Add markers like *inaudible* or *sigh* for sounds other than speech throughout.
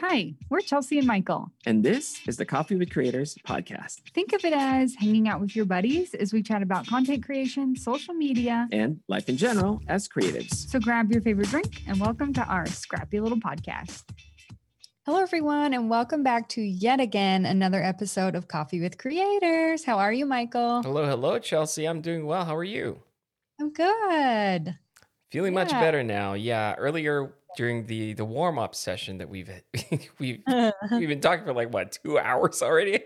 Hi, we're Chelsea and Michael. And this is the Coffee with Creators podcast. Think of it as hanging out with your buddies as we chat about content creation, social media, and life in general as creatives. So grab your favorite drink and welcome to our scrappy little podcast. Hello, everyone, and welcome back to yet again another episode of Coffee with Creators. How are you, Michael? Hello, hello, Chelsea. I'm doing well. How are you? I'm good. Feeling yeah. much better now. Yeah, earlier during the the warm up session that we've *laughs* we've *laughs* we've been talking for like what two *laughs* hours already.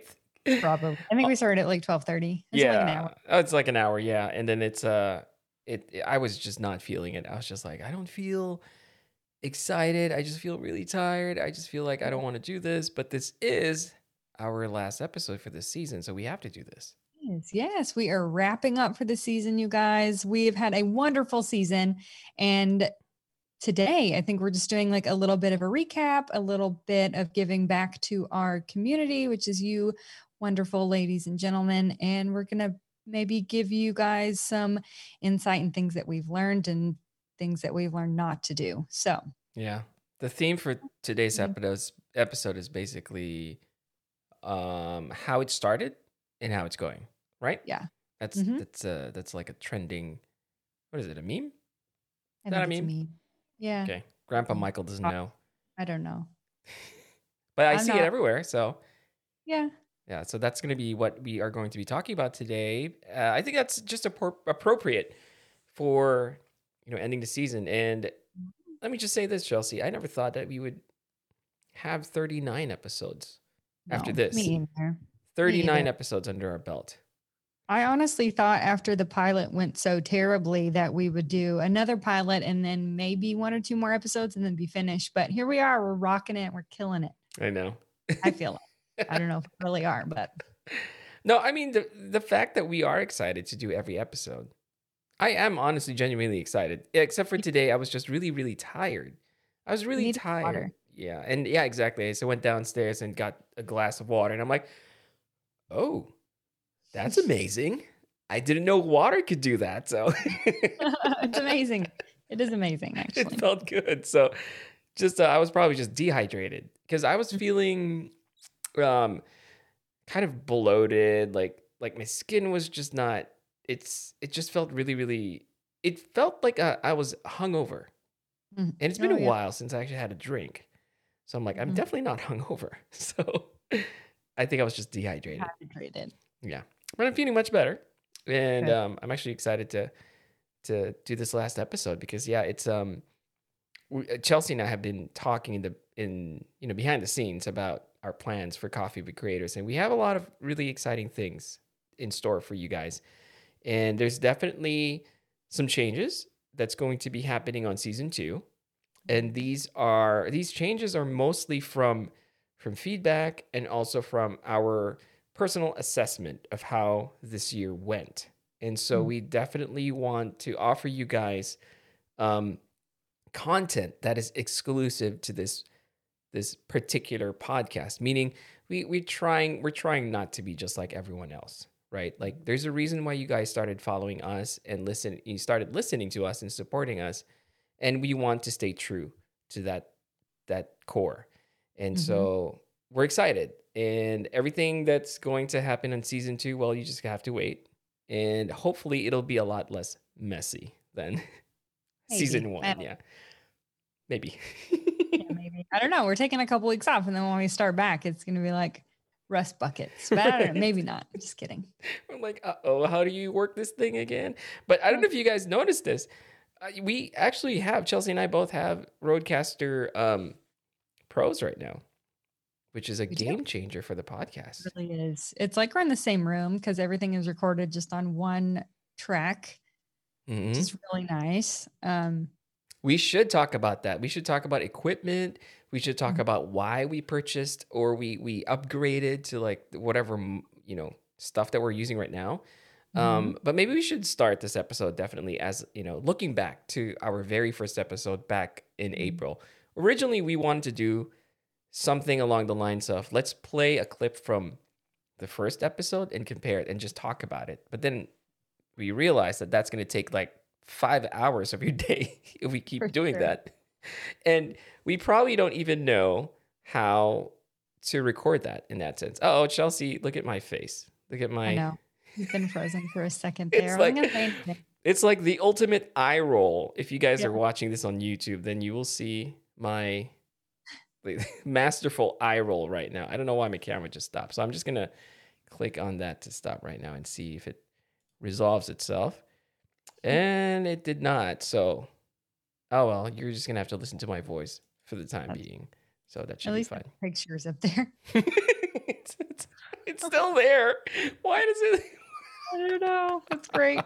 Probably. I think we started at like twelve thirty. Yeah, like oh, it's like an hour. Yeah, and then it's uh, it, it. I was just not feeling it. I was just like, I don't feel excited. I just feel really tired. I just feel like I don't want to do this. But this is our last episode for this season, so we have to do this. Yes, yes, we are wrapping up for the season, you guys. We have had a wonderful season, and today. I think we're just doing like a little bit of a recap, a little bit of giving back to our community, which is you, wonderful ladies and gentlemen. And we're going to maybe give you guys some insight and things that we've learned and things that we've learned not to do. So, yeah. The theme for today's episode episode is basically um how it started and how it's going, right? Yeah. That's mm-hmm. that's uh that's like a trending what is it, a meme? Is that a meme? meme? Yeah. Okay. Grandpa Michael doesn't know. I don't know. *laughs* but I I'm see not... it everywhere. So, yeah. Yeah. So that's going to be what we are going to be talking about today. Uh, I think that's just appropriate for, you know, ending the season. And let me just say this, Chelsea. I never thought that we would have 39 episodes no, after this. Me either. 39 me either. episodes under our belt. I honestly thought after the pilot went so terribly that we would do another pilot and then maybe one or two more episodes and then be finished. But here we are. We're rocking it. We're killing it. I know. I feel it. I don't know if we really are, but. *laughs* No, I mean, the, the fact that we are excited to do every episode, I am honestly genuinely excited. Except for today, I was just really, really tired. I was really tired. Water. Yeah. And yeah, exactly. So I went downstairs and got a glass of water and I'm like, oh, that's amazing. I didn't know water could do that. So *laughs* it's amazing. It is amazing, *laughs* actually. It felt good. So just uh, I was probably just dehydrated because I was mm-hmm. feeling um kind of bloated, like like my skin was just not it's it just felt really really it felt like uh, I was hungover. Mm. And it's been oh, a yeah. while since I actually had a drink. So I'm like, I'm mm. definitely not *laughs* hungover. So I think I was just dehydrated. Dehydrated. Yeah but I'm feeling much better, and okay. um, I'm actually excited to to do this last episode because yeah, it's um, we, uh, Chelsea and I have been talking in the in you know behind the scenes about our plans for Coffee with Creators, and we have a lot of really exciting things in store for you guys. And there's definitely some changes that's going to be happening on season two, and these are these changes are mostly from from feedback and also from our personal assessment of how this year went. And so mm-hmm. we definitely want to offer you guys um, content that is exclusive to this this particular podcast. Meaning we we trying we're trying not to be just like everyone else, right? Like there's a reason why you guys started following us and listen you started listening to us and supporting us. And we want to stay true to that that core. And mm-hmm. so we're excited and everything that's going to happen in season two, well, you just have to wait. And hopefully it'll be a lot less messy than *laughs* season one. Yeah. Maybe. yeah, maybe. I don't know. We're taking a couple weeks off. And then when we start back, it's going to be like rust buckets. But I don't know. Maybe not. I'm just kidding. *laughs* I'm like, uh oh, how do you work this thing again? But I don't know if you guys noticed this. Uh, we actually have, Chelsea and I both have Rodecaster um, Pros right now which is a we game do. changer for the podcast. It really is. It's like we're in the same room because everything is recorded just on one track, mm-hmm. which is really nice. Um, we should talk about that. We should talk about equipment. We should talk mm-hmm. about why we purchased or we we upgraded to like whatever you know stuff that we're using right now. Um, mm-hmm. Um, but maybe we should start this episode definitely as you know looking back to our very first episode back in mm-hmm. April. Originally, we wanted to do something along the lines of let's play a clip from the first episode and compare it and just talk about it. But then we realized that that's going to take like five hours of your *laughs* day if we keep For doing sure. that. And we probably don't even know how to record that in that sense. Oh, Chelsea, look at my face. Look at my I know. You've been frozen for a second *laughs* It's there. like- say anything. It's like the ultimate eye roll. If you guys Yeah. are watching this on YouTube, then you will see my like, *laughs* masterful eye roll right now. I don't know why my camera just stopped. So I'm just going to click on that to stop right now and see if it resolves itself. And it did not. So, oh well, you're just going to have to listen to my voice for the time That's- being. So that should be fine. At be least fine. pictures up there. *laughs* it's, it's, it's still there. Why does it? *laughs* I don't know. That's great.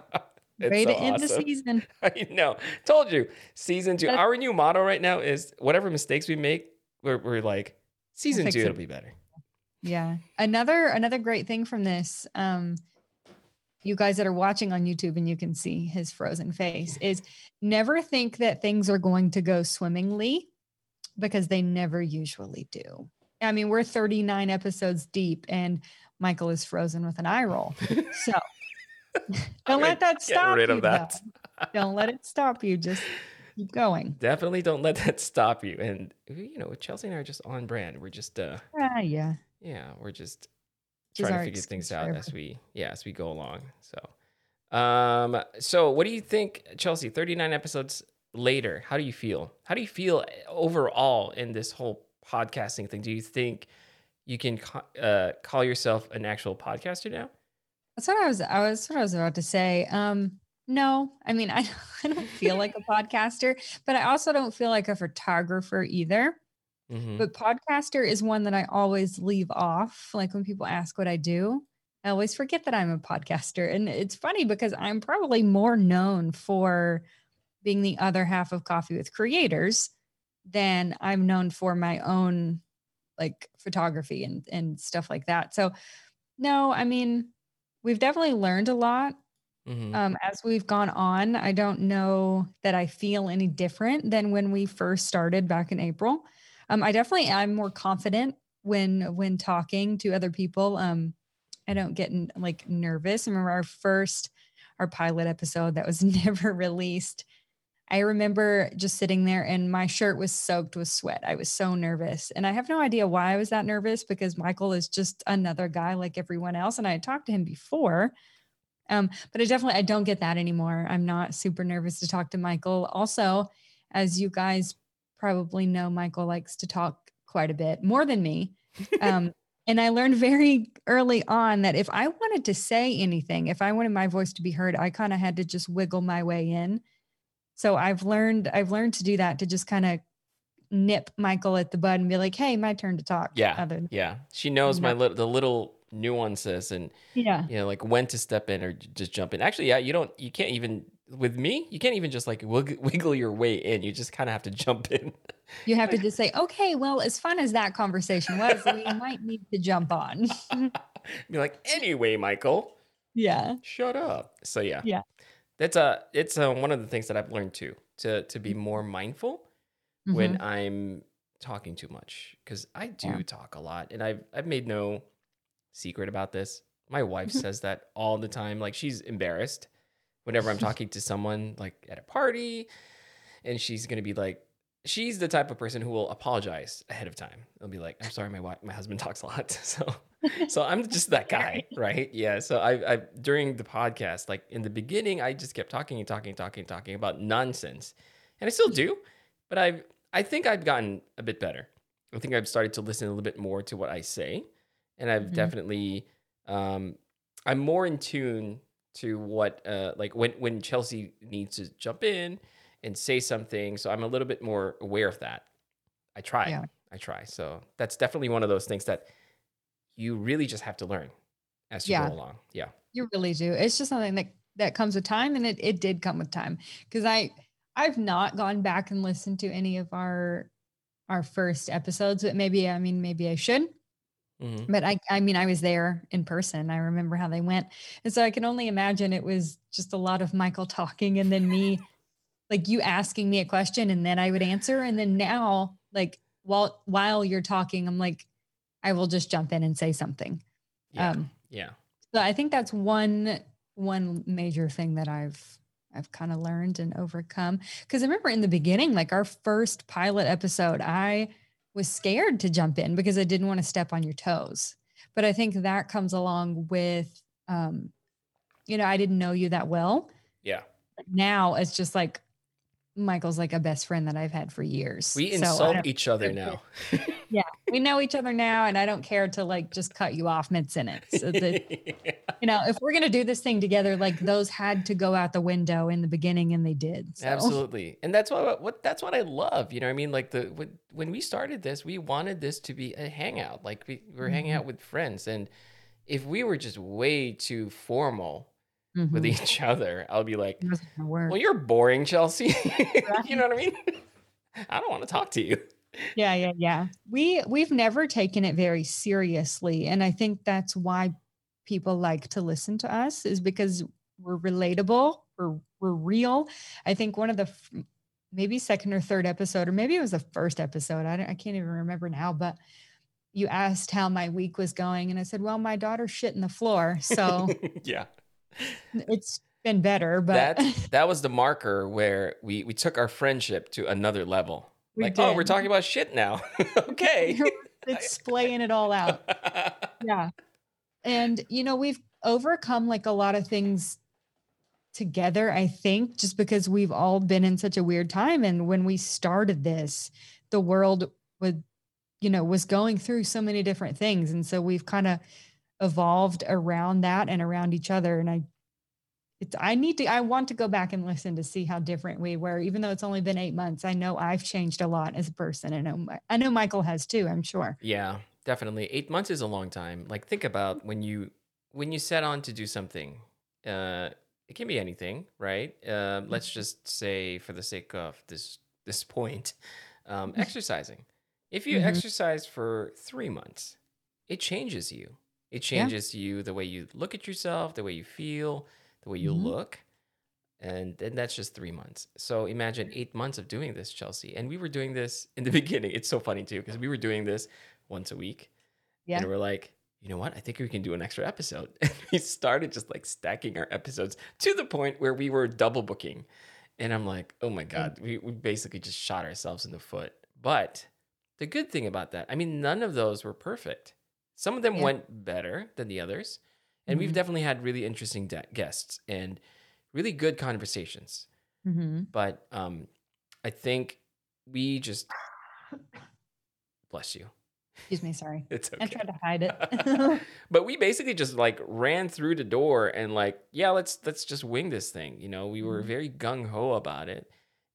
It's Way so to end the season. I know. Told you. Season two. That's- Our new motto right now is whatever mistakes we make, we're, we're like, season two, it. it'll be better. Yeah. Another another great thing from this, um, you guys that are watching on YouTube and you can see his frozen face, is never think that things are going to go swimmingly because they never usually do. I mean, we're 39 episodes deep and Michael is frozen with an eye roll. So *laughs* don't let that stop. Get rid you. of that. though. Don't let it stop you. Just *laughs* keep going. Definitely don't let that *laughs* stop you. And, you know, Chelsea and I are just on brand. We're just, uh, Ah, yeah. yeah, we're just is trying to figure things out as we, yeah, as we go along. So, um, so what do you think, Chelsea? 39 episodes later, how do you feel? How do you feel overall in this whole podcasting thing? Do you think you can ca- uh, call yourself an actual podcaster now? That's what I was. I was what I was about to say. Um, no, I mean, *laughs* I I don't feel like a podcaster, but I also don't feel like a photographer either. Mhm. But podcaster is one that I always leave off. Like when people ask what I do, I always forget that I'm a podcaster, and it's funny because I'm probably more known for being the other half of Coffee with Creators than I'm known for my own like photography and and stuff like that. So no, I mean, we've definitely learned a lot Mhm. um, as we've gone on. I don't know that I feel any different than when we first started back in April. Um, I definitely am more confident when when talking to other people. Um, I don't get like nervous. I remember our first our pilot episode that was *laughs* never released. I remember just sitting there and my shirt was soaked with sweat. I was so nervous. And I have no idea why I was that nervous because Michael is just another guy like everyone else. And I had talked to him before. Um, but I definitely I don't get that anymore. I'm not super nervous to talk to Michael. Also, as you guys probably know, Michael likes to talk quite a bit more than me. Um, *laughs* and I learned very early on that if I wanted to say anything, if I wanted my voice to be heard, I kind of had to just wiggle my way in. So I've learned I've learned to do that to just kind of nip Michael at the bud and be like, "Hey, my turn to talk." Yeah. Other than- Yeah, she knows my little the little nuances and yeah. you know like when to step in or just jump in. Actually, yeah, you don't you can't even with me you can't even just like wiggle, *laughs* wiggle your way in. You just kind of have to jump in. You have to just say, "Okay, well, as fun as that conversation was, we *laughs* might need to jump on." *laughs* Be like, anyway, Michael, yeah. shut up. So yeah, Yeah. that's a it's a, one of the things that I've learned too to to be more mm-hmm. mindful when Mhm. I'm talking too much because I do Yeah. talk a lot, and I've I've made no secret about this. My wife *laughs* says that all the time. Like she's embarrassed whenever I'm talking to *laughs* someone like at a party, and she's gonna be like, she's the type of person who will apologize ahead of time. They'll be like, "I'm sorry, my wife, my husband talks a lot." *laughs* So, so I'm just that guy, right? Yeah. So I, I during the podcast, like in the beginning, I just kept talking and talking, and talking, and talking about nonsense, and I still do, but I've I think I've gotten a bit better. I think I've started to listen a little bit more to what I say, and I've Mhm. definitely um, I'm more in tune to what uh, like when when Chelsea needs to jump in and say something. So I'm a little bit more aware of that. I try. Yeah. I try. So that's definitely one of those things that you really just have to learn as you Yeah. go along. Yeah. You really do. It's just something that that comes with time, and it it did come with time because I I've not gone back and listened to any of our our first episodes, but maybe I mean maybe I should. Mhm. But I I mean I was there in person. I remember how they went, and so I can only imagine it was just a lot of Michael talking, and then me like you asking me a question, and then I would answer, and then now like while while you're talking, I'm like I will just jump in and say something. Yeah. Um, yeah. so I think that's one one major thing that I've I've kind of learned and overcome. Because I remember in the beginning, like our first pilot episode, I was scared to jump in because I didn't want to step on your toes. But I think that comes along with, um, you know, I didn't know you that well. Yeah. Now it's just like Michael's like a best friend that I've had for years. We So insult each other now. *laughs* yeah, we know each other now, and I don't care to like just cut you off mid sentence. So that, *laughs* you know, if we're gonna do this thing together, like those had to go out the window in the beginning, and they did. So. Absolutely. And that's what, what that's what I love. You know, what I mean, like the when, we started this, we wanted this to be a hangout. Like we, we were hanging Mhm. out with friends. And if we were just way too formal with Mhm. each other, I'll be like, It wasn't gonna work. Well, you're boring, Chelsea. *laughs* you know what I mean? I don't want to talk to you. yeah yeah yeah we we've never taken it very seriously and i think that's why people like to listen to us is because we're relatable we're we're real i think one of the f- maybe second or third episode or maybe it was the first episode i, don't, I can't even remember now but you asked how my week was going and i said well my daughter shit in the floor so *laughs* yeah. *laughs* it's been better but That *laughs* that was the marker where we we took our friendship to another level. We like, oh, we're talking about shit now. *laughs* okay. it's splaying it all out yeah and you know we've overcome like a lot of things together i think just because we've all been in such a weird time and when we started this the world would you know was going through so many different things and so we've kind of evolved around that and around each other and i it's i need to i want to go back and listen to see how different we were even though it's only been eight months i know i've changed a lot as a person and I know, I know michael has too i'm sure Yeah, definitely. Eight months is a long time. Like think about when you when you set on to do something. Uh, it can be anything, right? Uh, let's just say, for the sake of this this point, um, *laughs* exercising. If you Mhm. exercise for three months, it changes you. It changes you the way you look at yourself, the way you feel, the way you Mhm. look. And then that's just three months. So imagine eight months of doing this, Chelsea. And we were doing this in the *laughs* beginning. It's so funny too, because we were doing this once a week. Yeah. And we're like, you know what? I think we can do an extra episode. *laughs* And we started just like stacking our episodes to the point where we were double booking. And I'm like, oh my God, we, we basically just shot ourselves in the foot. But the good thing about that, I mean, none of those were perfect. Some of them Yeah. went better than the others. And we've Mhm. definitely had really interesting de- guests and really good conversations. mm-hmm. But um, I think we just, *laughs* bless you. excuse me sorry *laughs* It's okay. i tried to hide it *laughs* but we basically just like ran through the door and like yeah let's let's just wing this thing you know we were Mhm. very gung-ho about it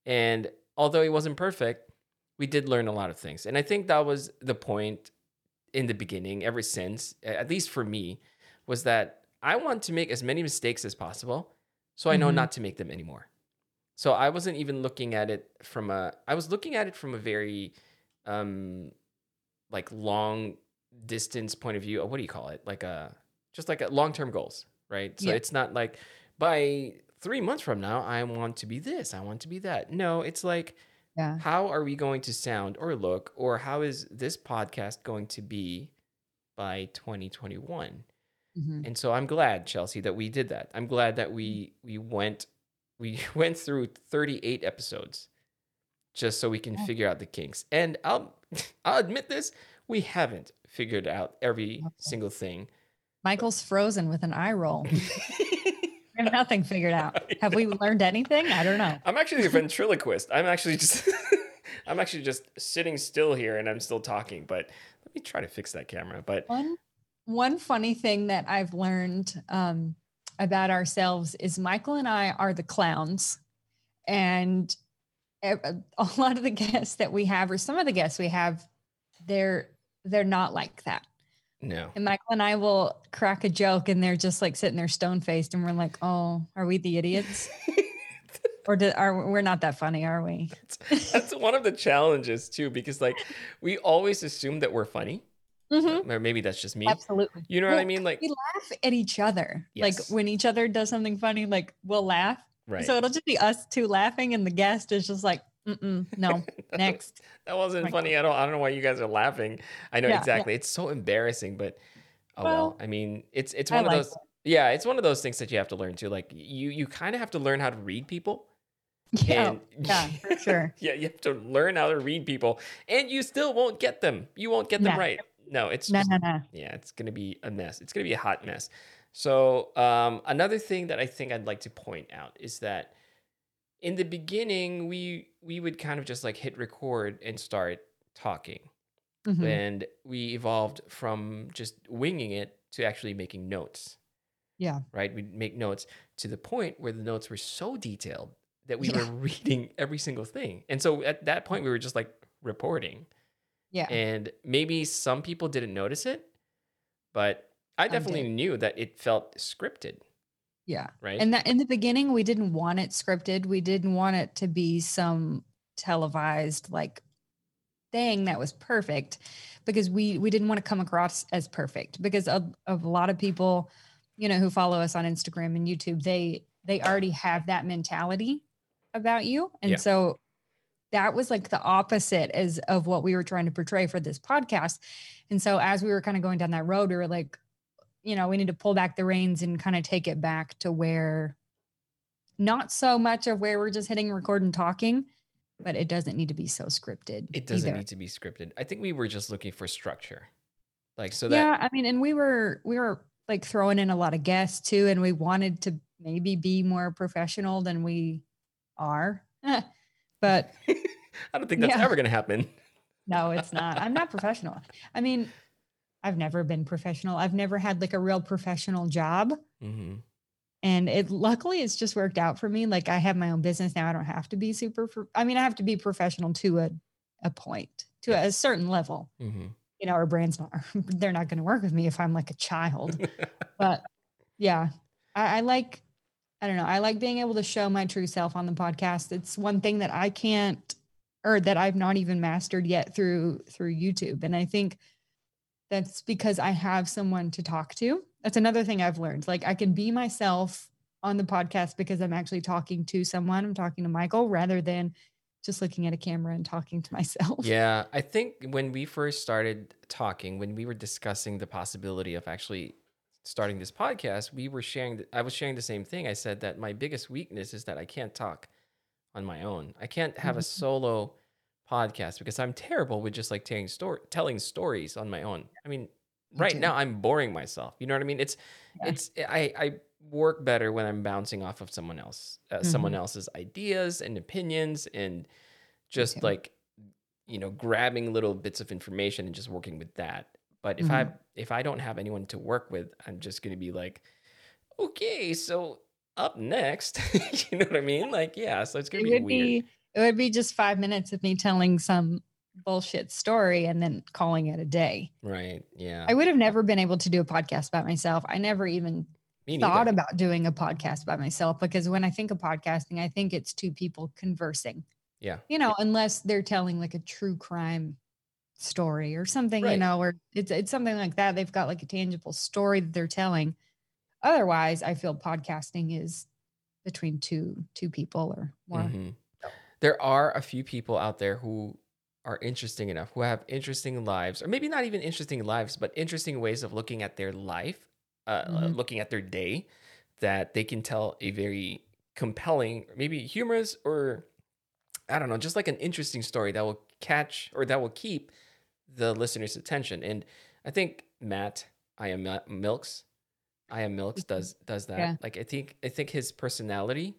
and although it wasn't perfect we did learn a lot of things and i think that was the point in the beginning ever since at least for me was that i want to make as many mistakes as possible so i know Mhm. not to make them anymore so i wasn't even looking at it from a i was looking at it from a very um like long distance point of view. What do you call it? Like a just like a long term goals, right? So Yeah. it's not like by three months from now, I want to be this, I want to be that. No, it's like yeah how are we going to sound or look, or how is this podcast going to be by 2021? Mhm. And so I'm glad, Chelsea, that we did that. I'm glad that we we went *laughs* we went through 38 episodes just so we can Yeah. figure out the kinks. And I'll *laughs* I'll admit this, we haven't figured out every Okay. single thing. michael's frozen with an eye roll *laughs* we have nothing figured out *laughs* have we learned anything i don't know I'm actually a ventriloquist. I'm actually just *laughs* I'm actually just sitting still here and I'm still talking, but let me try to fix that camera. But one one funny thing that i've learned um, about ourselves is michael and i are the clowns and a lot of the *laughs* guests that we have or some of the guests we have they're they're not like that no. and michael and i will crack a joke and they're just like sitting there stone faced and we're like oh are we the idiots *laughs* or did, are we're not that funny are we that's, that's one of the challenges too, because like we always assume that we're funny. Mhm. Or maybe that's just me. absolutely You know what I mean? Like we laugh at each other like when each other does something funny like we'll laugh right. So it'll just be us two laughing, and the guest is just like, Mm-mm, no, *laughs* next. That wasn't Like- funny at all. I don't know why you guys are laughing. I know Yeah, yeah. exactly. It's so embarrassing, but oh well. Well, I mean, it's it's I one of like those. Yeah, it's one of those things that you have to learn too. Like you you kind of have to learn how to read people. Yeah, And- *laughs* yeah, for sure. *laughs* yeah, you have to learn how to read people, and you still won't get them. You won't get them No. right. No, it's No, just, no, no. yeah, it's gonna be a mess. It's gonna be a hot mess. So um, another thing that I think I'd like to point out is that in the beginning we we would kind of just like hit record and start talking, Mhm. and we evolved from just winging it to actually making notes. Yeah. Right, we'd make notes to the point where the notes were so detailed that we Yeah. were *laughs* reading every single thing, and so at that point we were just like reporting Yeah. and maybe some people didn't notice it but i definitely did. knew that it felt scripted Yeah. right And that in the beginning, we didn't want it scripted. We didn't want it to be some televised like thing that was perfect because we we didn't want to come across as perfect because of, of a lot of people, you know, who follow us on Instagram and YouTube, they they already have that mentality about you. And Yeah. so that was like the opposite as of what we were trying to portray for this podcast. And so as we were kind of going down that road, we were like, you know, we need to pull back the reins and kind of take it back to where not so much of where we're just hitting record and talking, but it doesn't need to be so scripted. it doesn't either. need to be scripted i think we were just looking for structure like so yeah, I mean, and we were we were like throwing in a lot of guests too, and we wanted to maybe be more professional than we are. *laughs* but *laughs* i don't think that's Yeah. ever going to happen no, it's not. I'm not professional. I mean, I've never been professional. I've never had like a real professional job. hmm and it luckily it's just worked out for me. Like i have my own business now. I don't have to be super pro- i mean i have to be professional to a, a point to a certain level. Hmm you know our brands not *laughs* they're not going to work with me if i'm like a child. *laughs* But yeah I, I like i don't know i like being able to show my true self on the podcast. It's one thing that i can't or that i've not even mastered yet through through youtube. And i think that's because i have someone to talk to. That's another thing i've learned. Like i can be myself on the podcast because i'm actually talking to someone. I'm talking to michael rather than just looking at a camera and talking to *laughs* myself. Yeah i think when we first started talking when we were discussing the possibility of actually starting this podcast we were sharing i was sharing the same thing. I said that my biggest weakness is that i can't talk on my own. I can't have a Mhm. solo podcast because i'm terrible with just like telling story telling stories on my own. I mean Me right now i'm boring myself you know what i mean? It's Yeah. it's i i work better when i'm bouncing off of someone else uh, someone Mhm. else's ideas and opinions and just like you know grabbing little bits of information and just working with that. But if i if i don't have anyone to work with i'm just going to be like okay so up next *laughs* you know what i mean? Like yeah so it's going to be weird. be it would be just five minutes of me telling some bullshit story and then calling it a day. right yeah I would have never been able to do a podcast by myself. I never even thought about doing a podcast by myself because when I think of podcasting, I think it's two people conversing. Yeah. You know, unless they're telling like a true crime story or something, you know, or it's it's something like that. They've got like a tangible story that they're telling. Otherwise, I feel podcasting is between two two people or more. Mhm. There are a few people out there who are interesting enough, who have interesting lives, or maybe not even interesting lives, but interesting ways of looking at their life, uh, uh, Mhm. looking at their day, that they can tell a very compelling, maybe humorous, or I don't know, just like an interesting story that will catch or that will keep the listener's attention. And I think Matt, I am Milks, I am Milks Mhm. does does that. Yeah. Like I think I think his personality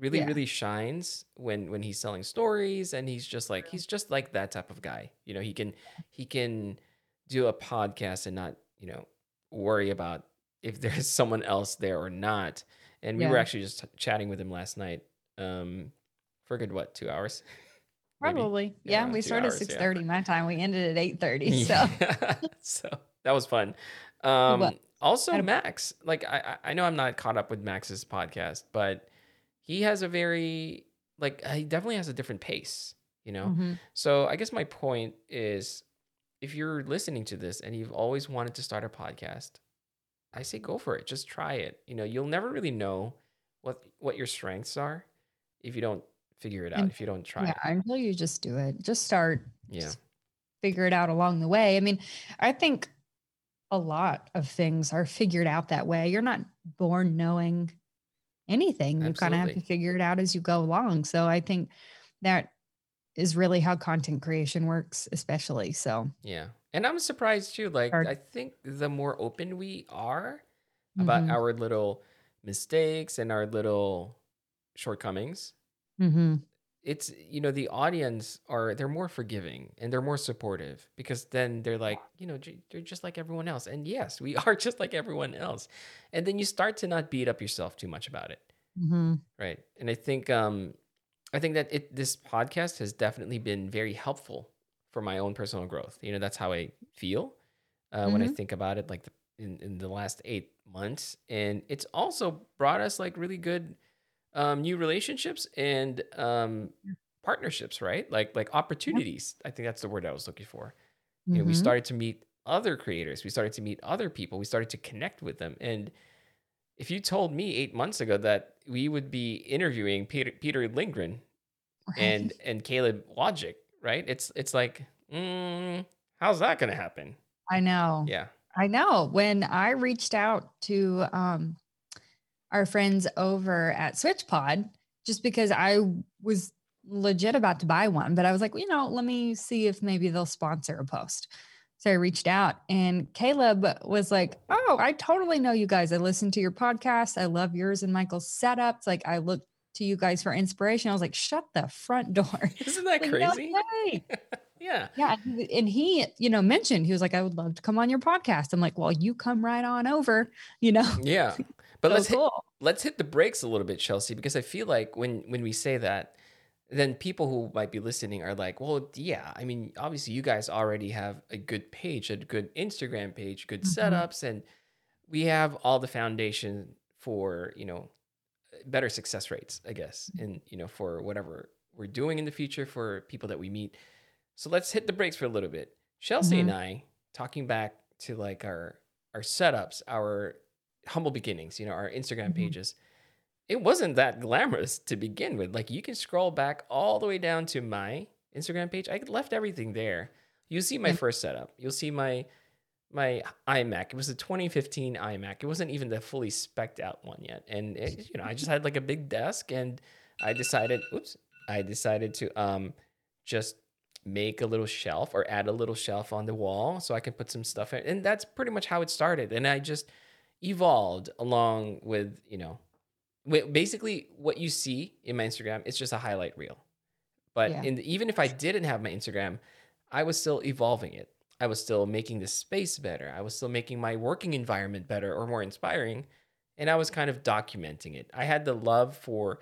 really Yeah. really shines when when he's selling stories and he's just like he's just like that type of guy you know he can he can do a podcast and not you know worry about if *laughs* there's someone else there or not and we were actually just chatting with him last night um for a good what two hours. *laughs* Probably. Yeah, Yeah, we started hours, yeah. six thirty my time. We ended at eight thirty. *laughs* So Yeah. so that was fun um also max like I I know i'm not caught up with max's podcast but he has a very like he definitely has a different pace you know Mhm. so i guess my point is if you're listening to this and you've always wanted to start a podcast i say go for it just try it you know you'll never really know what what your strengths are if you don't figure it out And- if you don't try yeah, it until you just do it. Just start. yeah just figure it out along the way. I mean, I think a lot of things are figured out that way. You're not born knowing anything. You kind of have to figure it out as you go along. So I think that is really how content creation works, especially. So Yeah. And I'm surprised too. Like. I think the more open we are about mhm, our little mistakes and our little shortcomings, mhm. It's, you know, the audience are, they're more forgiving and they're more supportive because then they're like, you know, they're just like everyone else. And yes, we *laughs* are just like everyone else. And then you start to not beat up yourself too much about it. Mhm. Right. And I think um I think that it this podcast has definitely been very helpful for my own personal growth. You know, that's how I feel uh, when I Mhm. think about it like the, in in the last 8 months and it's also brought us like really good um new relationships and um partnerships, right? Like like opportunities. I think that's the word I was looking for. You know, we Mhm. started to meet other creators. We started to meet other people. We started to connect with them and if you told me eight months ago that we would be interviewing Peter Peter Lindgren and and Caleb Logic, right? It's it's like, mm, how's that gonna happen? I know. Yeah, I know. When I reached out to um, our friends over at SwitchPod, just because I was legit about to buy one, but I was like, you know, let me see if maybe they'll sponsor a post. So I reached out, and Caleb was like, "Oh, I totally know you guys. I listen to your podcast. I love yours and Michael's setups. Like, I look to you guys for inspiration." I was like, "Shut the front door." *laughs* isn't that *laughs* Like, no crazy? way. *laughs* yeah, Yeah. And he, you know, mentioned, he was like, I would love to come on your podcast. I'm like, well, you come right on over, you know? yeah. But So let's hit, let's hit the brakes a little bit, Chelsea, because I feel like when when we say that, then people who might be listening are like, well, yeah, I mean, obviously you guys already have a good page, a good Instagram page, good Mhm. setups, and we have all the foundation for you know better success rates, I guess, and you know for whatever we're doing in the future for people that we meet. So let's hit the brakes for a little bit. Chelsea and I talking back to like our our setups, our humble beginnings, you know, our Instagram Mhm. pages. It wasn't that glamorous to begin with. Like you can scroll back all the way down to my Instagram page. I left everything there. You'll see my first setup. You'll see my my iMac. It was a 2015 iMac. It wasn't even the fully specced out one yet. And it, you know, I just had like a big desk and I decided, oops, I decided to um just make a little shelf or add a little shelf on the wall so I can put some stuff in. And that's pretty much how it started. And I just evolved along with, you know, basically what you see in my Instagram, it's just a highlight reel. But Yeah. in the, even if I didn't have my Instagram, I was still evolving it. I was still making the space better. I was still making my working environment better or more inspiring. And I was kind of documenting it. I had the love for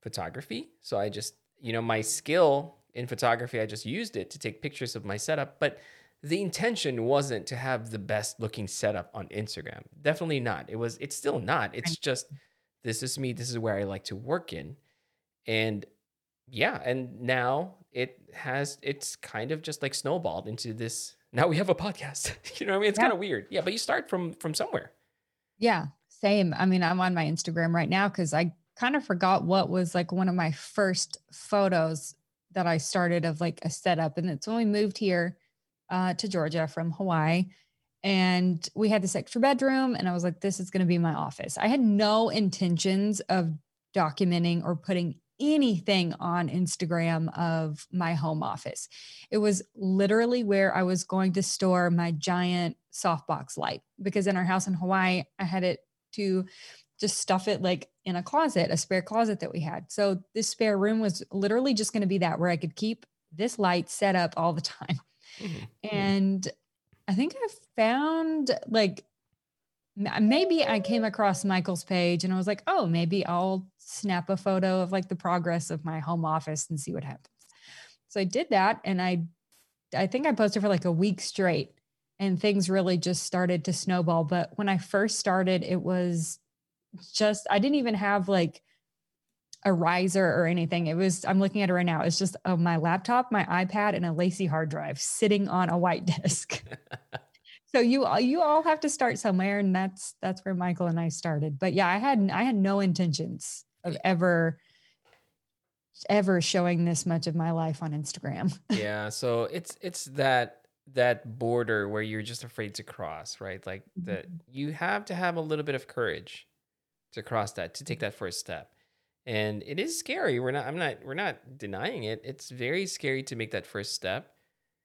photography. So I just, you know, my skill in photography, I just used it to take pictures of my setup. But the intention wasn't to have the best looking setup on Instagram. Definitely not. It was, it's still not. It's just, this is me. This is where I like to work in. And yeah, and now it has, it's kind of just like snowballed into this. Now we have a podcast. *laughs* you know what I mean? It's Yeah. kind of weird. Yeah, but you start from from somewhere. Yeah. Same. I mean, I'm on my Instagram right now because I kind of forgot what was like one of my first photos that I started of like a setup. And it's when we moved here uh, to Georgia from Hawaii. And we had this extra bedroom. And I was like, this is going to be my office. I had no intentions of documenting or putting anything on Instagram of my home office. It was literally where I was going to store my giant softbox light because in our house in Hawaii, I had it to just stuff it like in a closet, a spare closet that we had. So this spare room was literally just going to be that where I could keep this light set up all the *laughs* time. Mhm. And I think I found like maybe I came across Michael's page and I was like, oh, maybe I'll snap a photo of like the progress of my home office and see what happens. So I did that and I I think I posted for like a week straight and things really just started to snowball. But when I first started, it was just I didn't even have like a riser or anything. It was, I'm looking at it right now. It's just uh, my laptop, my iPad, and a LaCie hard drive sitting on a white *laughs* desk. *laughs* so you all you all have to start somewhere, and that's that's where Michael and I started. But yeah, I had I had no intentions of ever ever showing this much of my life on Instagram. *laughs* yeah so it's it's that that border where you're just afraid to cross right like that Mhm. you have to have a little bit of courage to cross that, to take that first step. And it is scary. We're not I'm not we're not denying it. It's very scary to make that first step.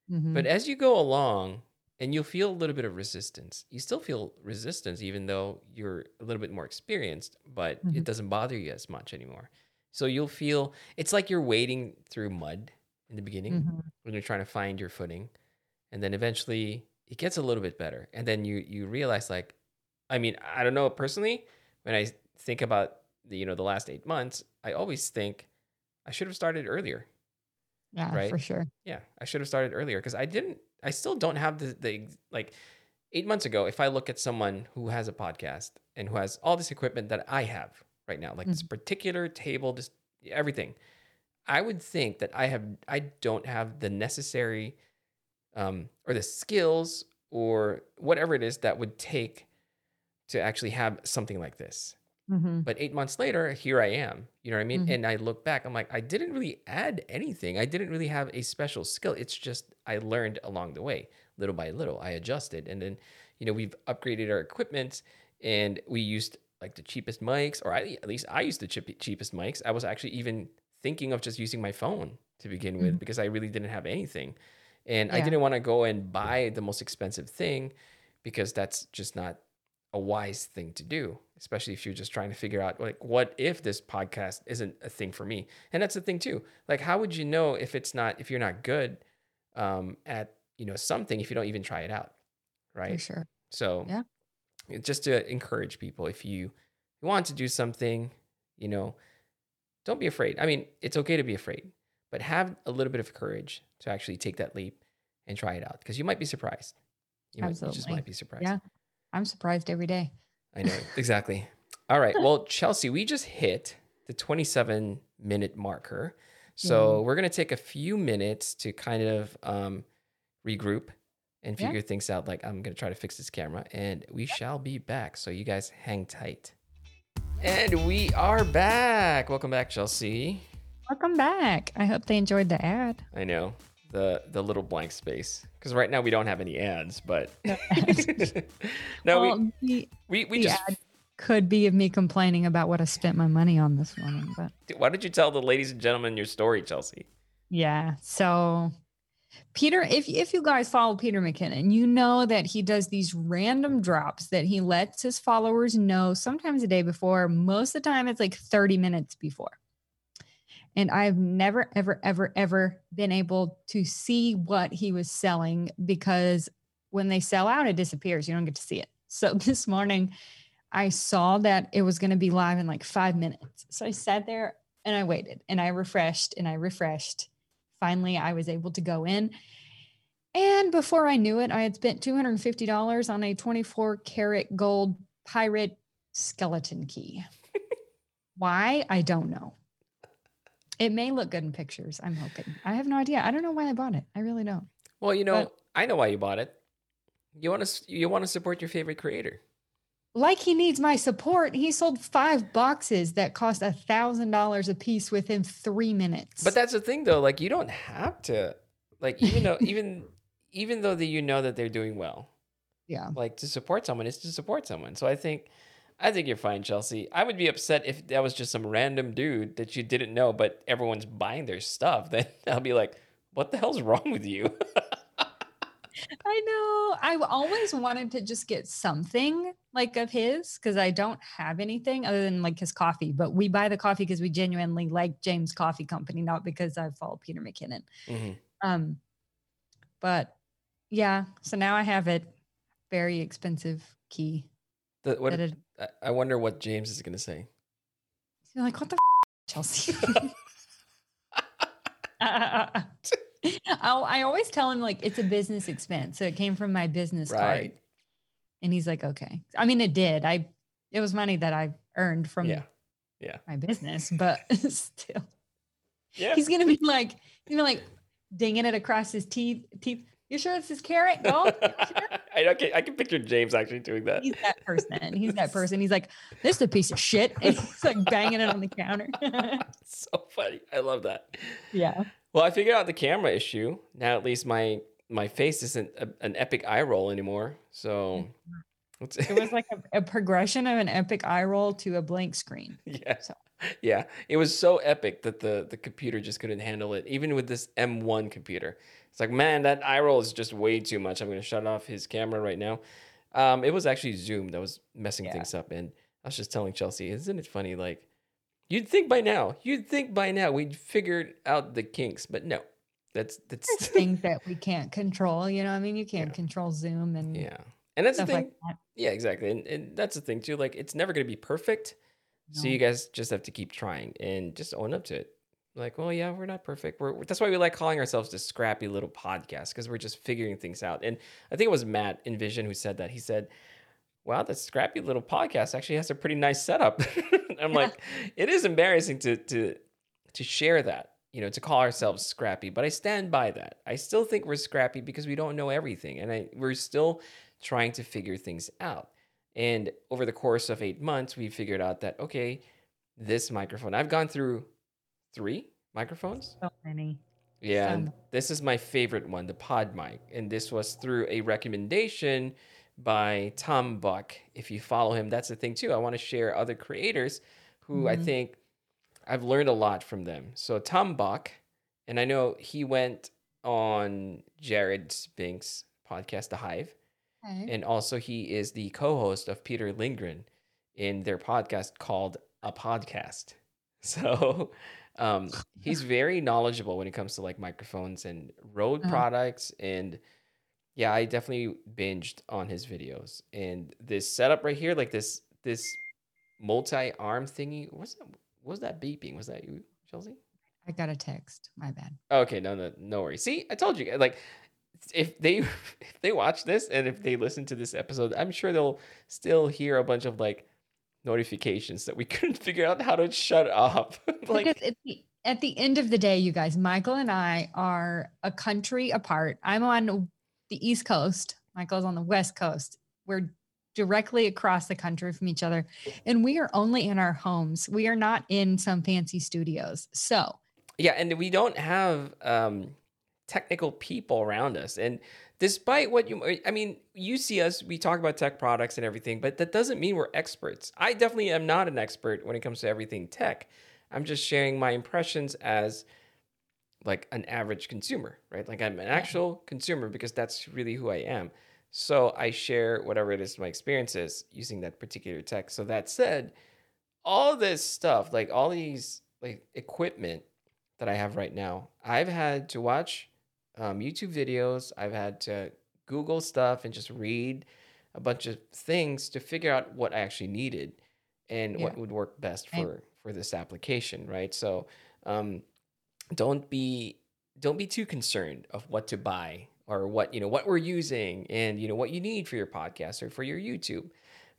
Mhm. But as you go along and you'll feel a little bit of resistance. You still feel resistance even though you're a little bit more experienced, but Mhm. it doesn't bother you as much anymore. So you'll feel it's like you're wading through mud in the beginning Mhm. when you're trying to find your footing. And then eventually it gets a little bit better. And then you you realize like I mean, I don't know personally, when I think about you know the last 8 months, I always think I should have started earlier. yeah, right? for sure. Yeah, I should have started earlier because I didn't. I still don't have the the like eight months ago. If I look at someone who has a podcast and who has all this equipment that I have right now, like this particular table, just everything, I would think that I have. I don't have the necessary, um, or the skills or whatever it is that would take to actually have something like this. Mhm. But eight months later, here I am. You know what I mean? Mhm. And I look back, I'm like, I didn't really add anything. I didn't really have a special skill. It's just I learned along the way, little by little. I adjusted. And then, you know, we've upgraded our equipment and we used like the cheapest mics, or I, at least I used the cheap, cheapest mics. I was actually even thinking of just using my phone to begin with Mhm. because I really didn't have anything. And I didn't want to go and buy the most expensive thing because that's just not a wise thing to do, especially if you're just trying to figure out like what if this podcast isn't a thing for me. And that's the thing too. Like how would you know if it's not if you're not good um at, you know, something if you don't even try it out, For right? sure. So Yeah. just to encourage people if you want to do something, you know, don't be afraid. I mean, it's okay to be afraid, but have a little bit of courage to actually take that leap and try it out because you might be surprised. You, might, you just might be surprised. Yeah. I'm surprised every day. I know exactly. All right. Well, Chelsea, we just hit the 27 minute marker. So we're going to take a few minutes to kind of um, regroup and Yeah. figure things out. Like, I'm going to try to fix this camera and we shall be back. So you guys hang tight. And we are back. Welcome back, Chelsea. Welcome back. I hope they enjoyed the ad. I know the the little blank space because right now we don't have any ads, but No *laughs* no, well, the, we we, we just ad could be of me complaining about what I spent my money on this morning, but why don't you tell the ladies and gentlemen your story, Chelsea? yeah. So Peter, if if you guys follow Peter McKinnon, you know that he does these random drops that he lets his followers know sometimes a day before. Most of the time it's like 30 minutes before. And I've never, ever, ever, ever been able to see what he was selling because when they sell out, it disappears. You don't get to see it. So *laughs* this morning, I saw that it was going to be live in like five minutes. So I sat there and I waited and I refreshed and I refreshed. Finally, I was able to go in. And before I knew it, I had spent $250 on a 24 karat gold pirate skeleton key. *laughs* Why? I don't know. It may look good in pictures. I'm hoping. I have no idea. I don't know why I bought it. I really don't. Well, you know, But- I know why you bought it. You want to you want to support your favorite creator. Like he needs my support. He sold five boxes that cost a thousand dollars a piece within three minutes. But that's the thing though, like you don't have to like even though even even though that you know that they're doing well, *laughs* yeah. like to support someone is to support someone. So I think I think you're fine, Chelsea. I would be upset if that was just some random dude that you didn't know, but everyone's buying their stuff. *laughs* Then I'll be like, what the hell's wrong with you? I know. I always wanted to just get something like of his because I don't have anything other than like his coffee. But we buy the coffee because we genuinely like James Coffee Company, not because I follow Peter McKinnon. Mhm. Um, but yeah, so now I have it. Very expensive key. The- what, it, I- I wonder what James is gonna say. you're like, what the f- Chelsea? *laughs* *laughs* I'll, I always tell him like it's a business expense, so it came from my business card, and he's like, okay. I mean, it did. I it was money that I earned from Yeah. Yeah. my business, but *laughs* still, Yeah. he's gonna be like, you gonna like dinging it across his teeth. Teeth. You sure this is karat gold? You sure? *laughs* I, I, can, I can picture James actually doing that. He's that person. He's that *laughs* person. He's like, this is a piece of shit. And he's like banging it on the counter. *laughs* so funny. I love that. yeah. Well, I figured out the camera issue. Now at least my my face isn't a, an epic eye roll anymore. So mm-hmm. It was like a, a progression of an epic eye roll to a blank screen. yeah, So- yeah. It was so epic that the the computer just couldn't handle it, even with this M1 computer. It's like, man, that eye roll is just way too much. I'm going to shut off his camera right now. Um, it was actually Zoom that was messing Yeah. things up, and I was just telling Chelsea, isn't it funny? Like, you'd think by now, you'd think by now we'd figured out the kinks, but no, that's There's that's *laughs* things that we can't control. You know, I mean, you can't Yeah. control Zoom and yeah, and that's the thing. like that. Yeah, exactly. And, and that's the thing too. Like it's never gonna be perfect. So you guys just have to keep trying and just own up to it. Like, well, yeah, we're not perfect. We're that's why we like calling ourselves the scrappy little podcast because we're just figuring things out. And I think it was Matt Envision who said that. He said, "Wow, that scrappy little podcast actually has a pretty nice setup." *laughs* I'm like, it is embarrassing to to to share that, you know, to call ourselves scrappy, but I stand by that. I still think we're scrappy because we don't know everything, and I we're still trying to figure things out. And over the course of eight months, we figured out that okay, this microphone. I've gone through three microphones. so many. Yeah, Some. this is my favorite one, the PodMic, and this was through a recommendation by Tom Buck. If you follow him, that's the thing too. I want to share other creators who I Mhm. think I've learned a lot from them. So Tom Buck, and I know he went on Jared Spink's podcast, The Hive, Okay. and also he is the co-host of Peter Lindgren in their podcast called A Podcast. *laughs* So um, he's very knowledgeable when it comes to like microphones and Rode Uh-huh. products and yeah, I definitely binged on his videos. And this setup right here, like this this multi-arm thingy, what's that? What was that beeping? Was that you, Chelsea? I got a text. My bad. Okay, no, no, no worries. See, I told you, like, if they *laughs* if they watch this and if they listen to this episode, I'm sure they'll still hear a bunch of like notifications that we *laughs* couldn't figure out how to shut off. *laughs* like, at the, at the end of the day, you guys, Michael and I are a country apart. I'm on the East Coast. Michael's on the West Coast. We're directly across the country from each other, and we are only in our homes. We are not in some fancy studios. So, yeah, and we don't have um, technical people around us. And despite what you, I mean, you see us, we talk about tech products and everything, but that doesn't mean we're experts. I definitely am not an expert when it comes to everything tech. I'm just sharing my impressions as like an average consumer, right? Like I'm an actual consumer because that's really who I am. So I share whatever it is my experiences using that particular tech. So that said, all this stuff, like all these like equipment that I have right now, I've had to watch um, YouTube videos. I've had to Google stuff and just read a bunch of things to figure out what I actually needed and what would work best Right. for for this application, right? So um, don't be don't be too concerned of what to buy or what you know what we're using and you know what you need for your podcast or for your YouTube.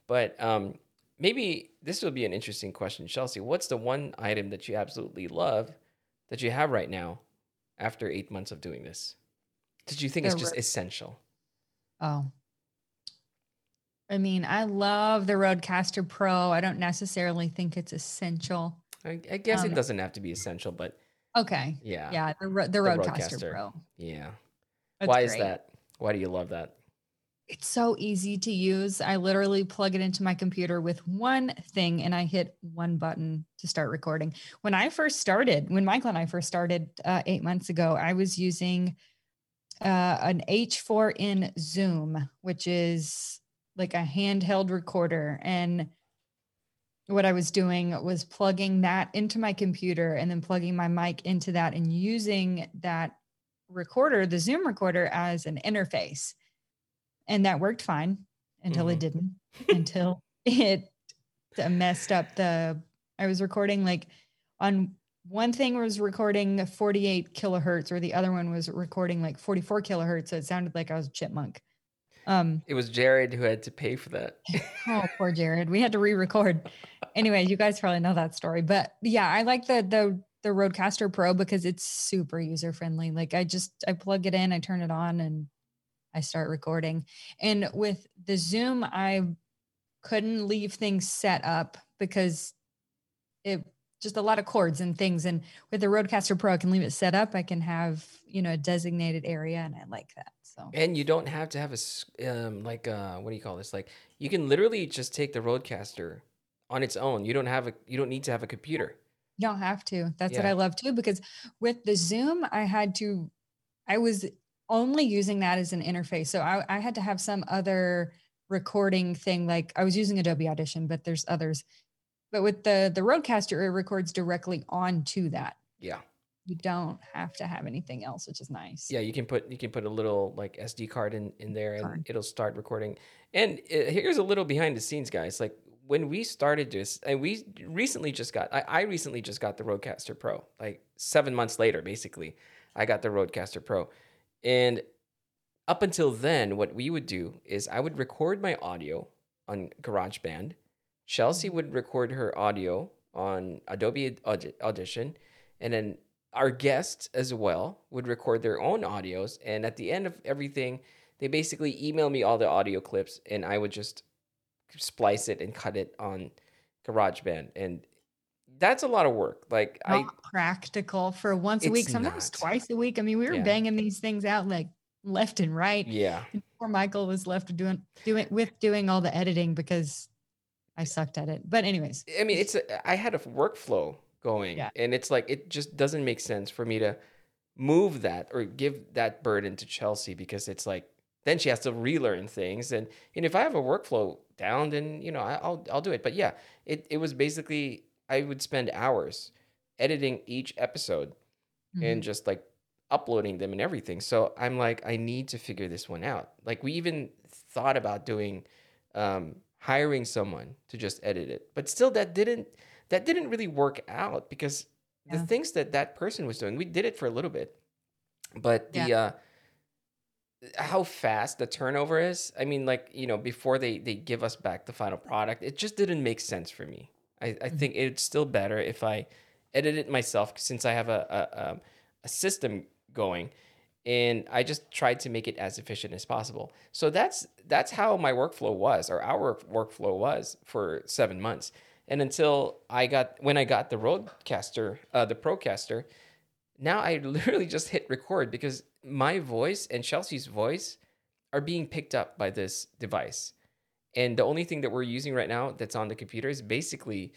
But um, maybe this will be an interesting question, Chelsea. What's the one item that you absolutely love that you have right now after eight months of doing this? Did you think it's just essential? oh, I mean, I love the Rodecaster Pro. I don't necessarily think it's essential. I, I guess it Um, doesn't have to be essential, but Okay. yeah, Yeah, the, the Roadcaster Rodecaster. Pro. yeah. That's Why is that? Why do you love that? It's so easy to use. I literally plug it into my computer with one thing and I hit one button to start recording. When I first started, when Michael and I first started uh, eight months ago, I was using uh, an H4n Zoom, which is like a handheld recorder. And what I was doing was plugging that into my computer and then plugging my mic into that and using that recorder, the Zoom recorder, as an interface. And that worked fine until Mhm. it didn't, until *laughs* it messed up the. I was recording like on one thing was recording 48 kilohertz, or the other one was recording like 44 kilohertz. So it sounded like I was a chipmunk. Um, It was Jared who had to pay for that. *laughs* oh, poor Jared. We had to re-record. Anyway, you guys probably know that story, but yeah, I like the the the Rodecaster Pro because it's super user friendly. Like I just I plug it in, I turn it on, and I start recording. And with the Zoom, I couldn't leave things set up because it just a lot of cords and things. And with the Rodecaster Pro, I can leave it set up. I can have you know a designated area, and I like that. So And you don't have to have a um like uh what do you call this? Like you can literally just take the Rodecaster on its own. You don't have a you don't need to have a computer. you don't have to. That's what I love too, because with the Zoom, I had to, I was only using that as an interface. So I, I had to have some other recording thing. Like I was using Adobe Audition, but there's others. But with the the Rodecaster, it records directly onto that. Yeah. You don't have to have anything else, which is nice. Yeah, you can put you can put a little like SD card in in there and it'll start recording. And uh, here's a little behind the scenes, guys. Like when we started this, and we recently just got I, I recently just got the Rodecaster Pro. Like seven months later, basically, I got the Rodecaster Pro. And up until then, what we would do is I would record my audio on GarageBand. Chelsea would record her audio on Adobe Audition, and then our guests as well would record their own audios. And at the end of everything, they basically email me all the audio clips, and I would just splice it and cut it on GarageBand. And that's a lot of work. Like I, Not practical for once a week, sometimes not. twice a week. I mean, we were Yeah. banging these things out like left and right. yeah, And poor Michael was left doing doing with doing all the editing because I sucked at it. But anyways, I mean, it's a, I had a workflow going, Yeah. and it's like it just doesn't make sense for me to move that or give that burden to Chelsea because it's like then she has to relearn things, and and if I have a workflow down, then you know I, I'll I'll do it. But yeah, it it was basically I would spend hours editing each episode and just like uploading them and everything. So I'm like, I need to figure this one out. Like we even thought about doing um, hiring someone to just edit it, but still that didn't that didn't really work out because the things that that person was doing, we did it for a little bit, but the uh, how fast the turnover is. I mean, like you know, before they they give us back the final product, it just didn't make sense for me. I, I think it's still better if I edit it myself since I have a a, um, a system going, and I just tried to make it as efficient as possible. So that's that's how my workflow was, or our workflow was for seven months. And until I got when I got the Rodecaster, uh, the Procaster, now I *laughs* literally just hit record because my voice and Chelsea's voice are being picked up by this device. And the only thing that we're using right now that's on the computer is basically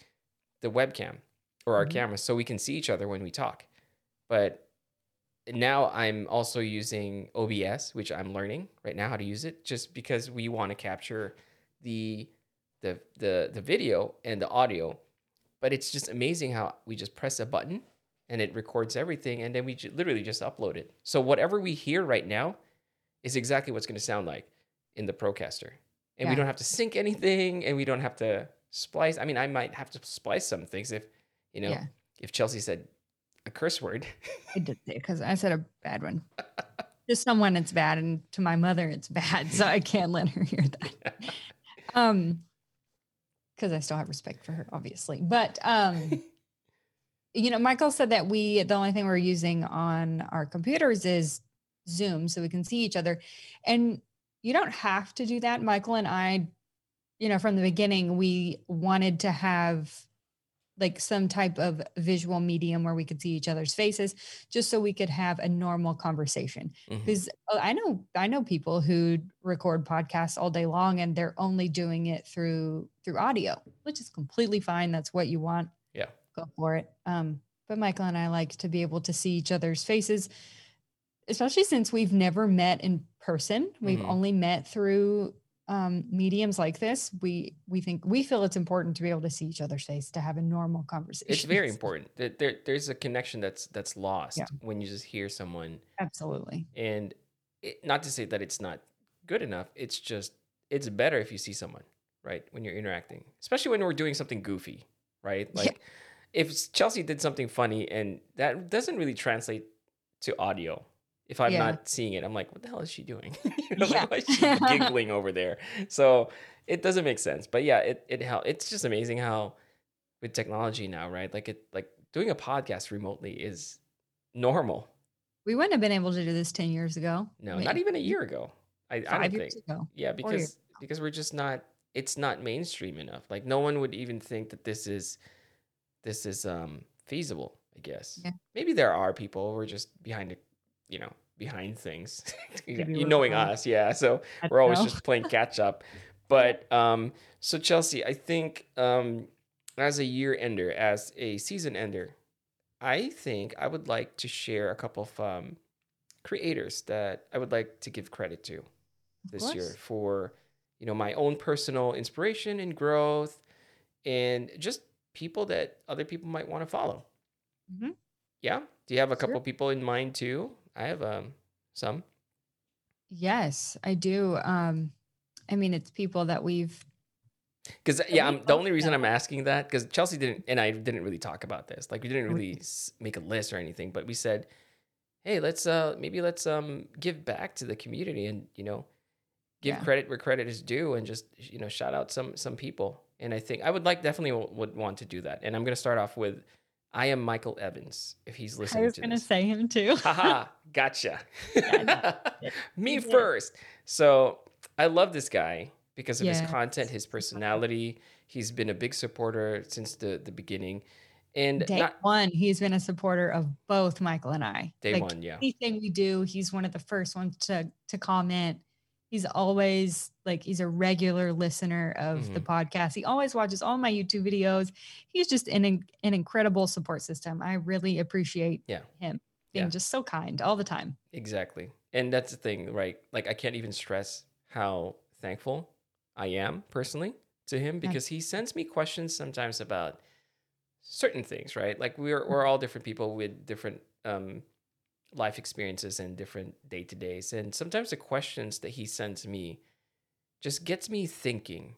the webcam or our Mhm. camera so we can see each other when we talk. But now I'm also using OBS, which I'm learning right now how to use it just because we want to capture the the the the video and the audio. But it's just amazing how we just press a button and it records everything and then we ju- literally just upload it. So whatever we hear right now is exactly what's going to sound like in the Procaster. And we don't have to sync anything and we don't have to splice. I mean, I might have to splice some things if, you know, Yeah. if Chelsea said a curse word. I did because I said a bad one. *laughs* to someone it's bad, and to my mother it's bad, so I can't let her hear that. *laughs* Um, because I still have respect for her, obviously. But um, *laughs* you know, Michael said that we the only thing we're using on our computers is Zoom, so we can see each other, and you don't have to do that. Michael and I, you know, from the beginning, we wanted to have like some type of visual medium where we could see each other's faces just so we could have a normal conversation. Because uh, i know i know people who record podcasts all day long and they're only doing it through through audio which is completely fine. That's what you want. Yeah. go for it. Um but michael and i like to be able to see each other's faces especially since we've never met in person we've Mhm. only met through um, mediums like this we we think we feel it's important to be able to see each other's face to have a normal conversation It's very *laughs* important. There, there, there's a connection that's that's lost Yeah. when you just hear someone absolutely and it, not to say that it's not good enough it's just it's better if you see someone right when you're interacting especially when we're doing something goofy right Yeah. like if chelsea did something funny and that doesn't really translate to audio if i'm Yeah. not seeing it i'm like what the hell is she doing *laughs* you know, Yeah. like, *laughs* why is she giggling over there so it doesn't make sense but yeah it, it hel- it's just amazing how with technology now right like it like doing a podcast remotely is normal we wouldn't have been able to do this 10 years ago no, not even a year ago. I, I don't years think. ago Yeah, because because we're just not. It's not mainstream enough. Like no one would even think that this is this is um feasible. I guess Yeah. maybe there are people who are just behind a you know behind things. you, *laughs* Give you a you knowing us, yeah. So I we're always know. just playing *laughs* catch up. But um, so Chelsea, I think um, as a year ender, as a season ender, I think I would like to share a couple of um, creators that I would like to give credit to this year for you know my own personal inspiration and growth, and just people that other people might want to follow. Mhm. Yeah. Do you have a couple Sure. people in mind too? I have um some. Yes, I do. Um, I mean, it's people that we've Because we yeah, I'm, the only reason. I'm asking that because Chelsea didn't and I didn't really talk about this. Like we didn't really make a list or anything, but we said, hey, let's uh maybe let's um give back to the community and you know give Yeah. credit where credit is due and just you know shout out some some people. And I think I would like definitely w- would want to do that. And I'm gonna start off with I am Michael Evans if he's listening, I was to gonna this. say him too. Haha, *laughs* gotcha. Yeah, *laughs* Me did. first. So I love this guy because of his content, his personality. He's been a big supporter since the, the beginning. And Day not one, he's been a supporter of both Michael and I. day Like, one, yeah. Anything we do, he's one of the first ones to to comment. He's always like he's a regular listener of the Mm-hmm. podcast. He always watches all my YouTube videos. He's just an an incredible support system. I really appreciate Yeah. him being Yeah. just so kind all the time. Exactly. And that's the thing, right? Like I can't even stress how thankful I am personally to him because he sends me questions sometimes about certain things, right? Like we're we're all different people with different um life experiences and different day to days. And sometimes the questions that he sends me just gets me thinking.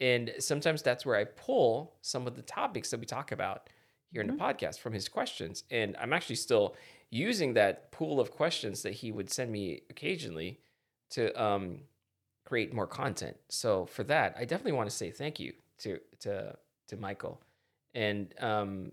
And sometimes that's where I pull some of the topics that we talk about here in the podcast from his questions. And I'm actually still using that pool of questions that he would send me occasionally to um, create more content. So for that, I definitely want to say thank you to to to Michael, and um,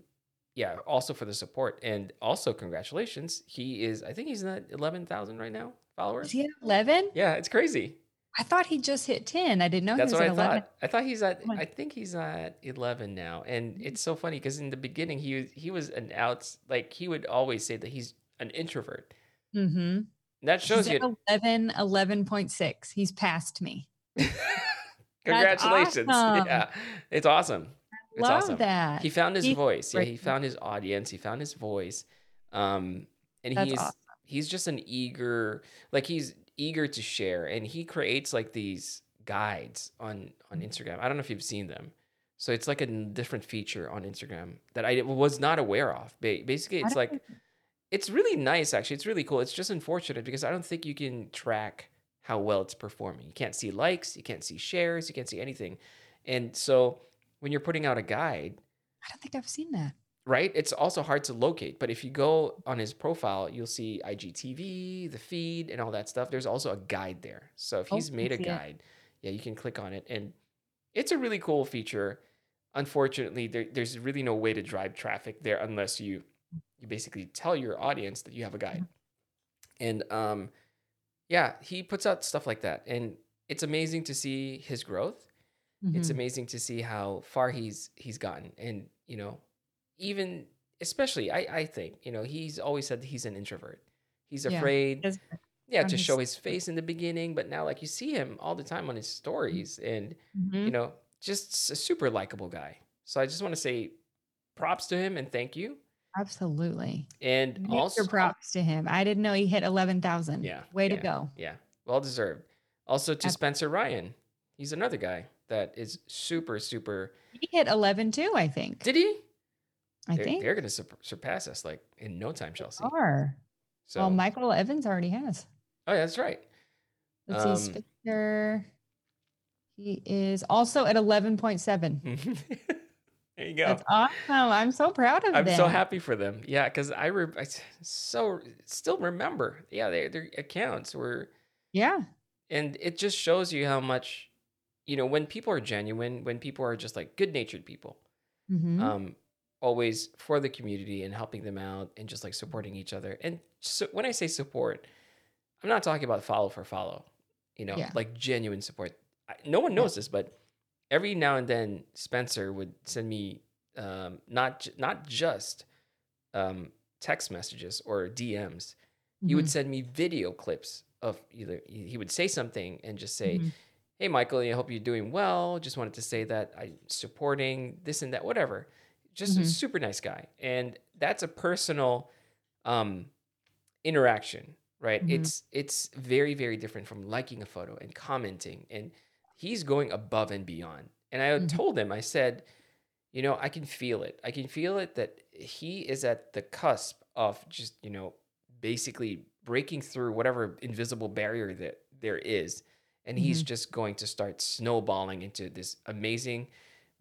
yeah, also for the support, and also congratulations. He is, I think he's at eleven thousand right now followers. Is he at 11? Yeah, it's crazy. I thought he just hit 10. I didn't know That's he was what I at 11. thought. I thought he's at. Oh I think he's at eleven now, and Mm. it's so funny because in the beginning he was he was an outs like he would always say that he's an introvert. Mm-hmm. That shows He's at you. 11, 11.6. He's passed me. *laughs* Congratulations! awesome. Yeah, it's awesome. It's Love awesome. that. He found his He's voice. Yeah, he found his audience. He found his voice. Um, and That's he's awesome. he's just an eager, like he's eager to share, and he creates like these guides on on Mm-hmm. Instagram. I don't know if you've seen them. So it's like a different feature on Instagram that I was not aware of. Ba- Basically, it's like it's really nice actually. It's really cool. It's just unfortunate because I don't think you can track how well it's performing. You can't see likes, you can't see shares, you can't see anything. And so when you're putting out a guide, I don't think I've seen that. right? It's also hard to locate. But if you go on his profile, you'll see IGTV, the feed, and all that stuff. There's also a guide there. So if Oh, he's made a see it. guide, yeah, you can click on it. And it's a really cool feature. Unfortunately, there, there's really no way to drive traffic there unless you you basically tell your audience that you have a guide. And um, yeah, he puts out stuff like that. And it's amazing to see his growth it's Mhm. amazing to see how far he's he's gotten and you know even especially i i think you know he's always said he's an introvert he's afraid Does- yeah to his- show his face in the beginning but now like you see him all the time on his stories and you Mhm. know just a super likable guy so i just want to say props to him and thank you Absolutely. and Major also props to him. I didn't know he hit 11,000. Yeah, Way to go. yeah well deserved also to Ab- spencer ryan he's another guy that is super super He hit 11 too, I think. did he I they're, think. they're going to sur- surpass us like in no time, Chelsea. Are. So, well, Michael Evans already has. oh yeah, that's right. Let's Um, see. Spencer. He is also at 11.7. *laughs* there you go. That's awesome. I'm so proud of them. I'm so happy for them. Yeah, because I, re- I so still remember. Yeah, their their accounts were, Yeah. and it just shows you how much, you know, when people are genuine, when people are just like good natured people, Mhm. um, always for the community and helping them out and just like supporting each other. And so when I say support, I'm not talking about follow for follow, you know, Yeah. like genuine support. I, no one knows this, but every now and then Spencer would send me um, not not just um, text messages or DMs. He would Mhm. send me video clips of either he would say something and just say, Mhm. "Hey, Michael, I hope you're doing well. Just wanted to say that I'm supporting this and that, whatever." Just a Mhm. super nice guy, and that's a personal um, interaction, right? Mhm. It's it's very very different from liking a photo and commenting, and he's going above and beyond. And I Mhm. told him, I said, you know, I can feel it. I can feel it that he is at the cusp of just, you know, basically breaking through whatever invisible barrier that there is. And he's Mhm. just going to start snowballing into this amazing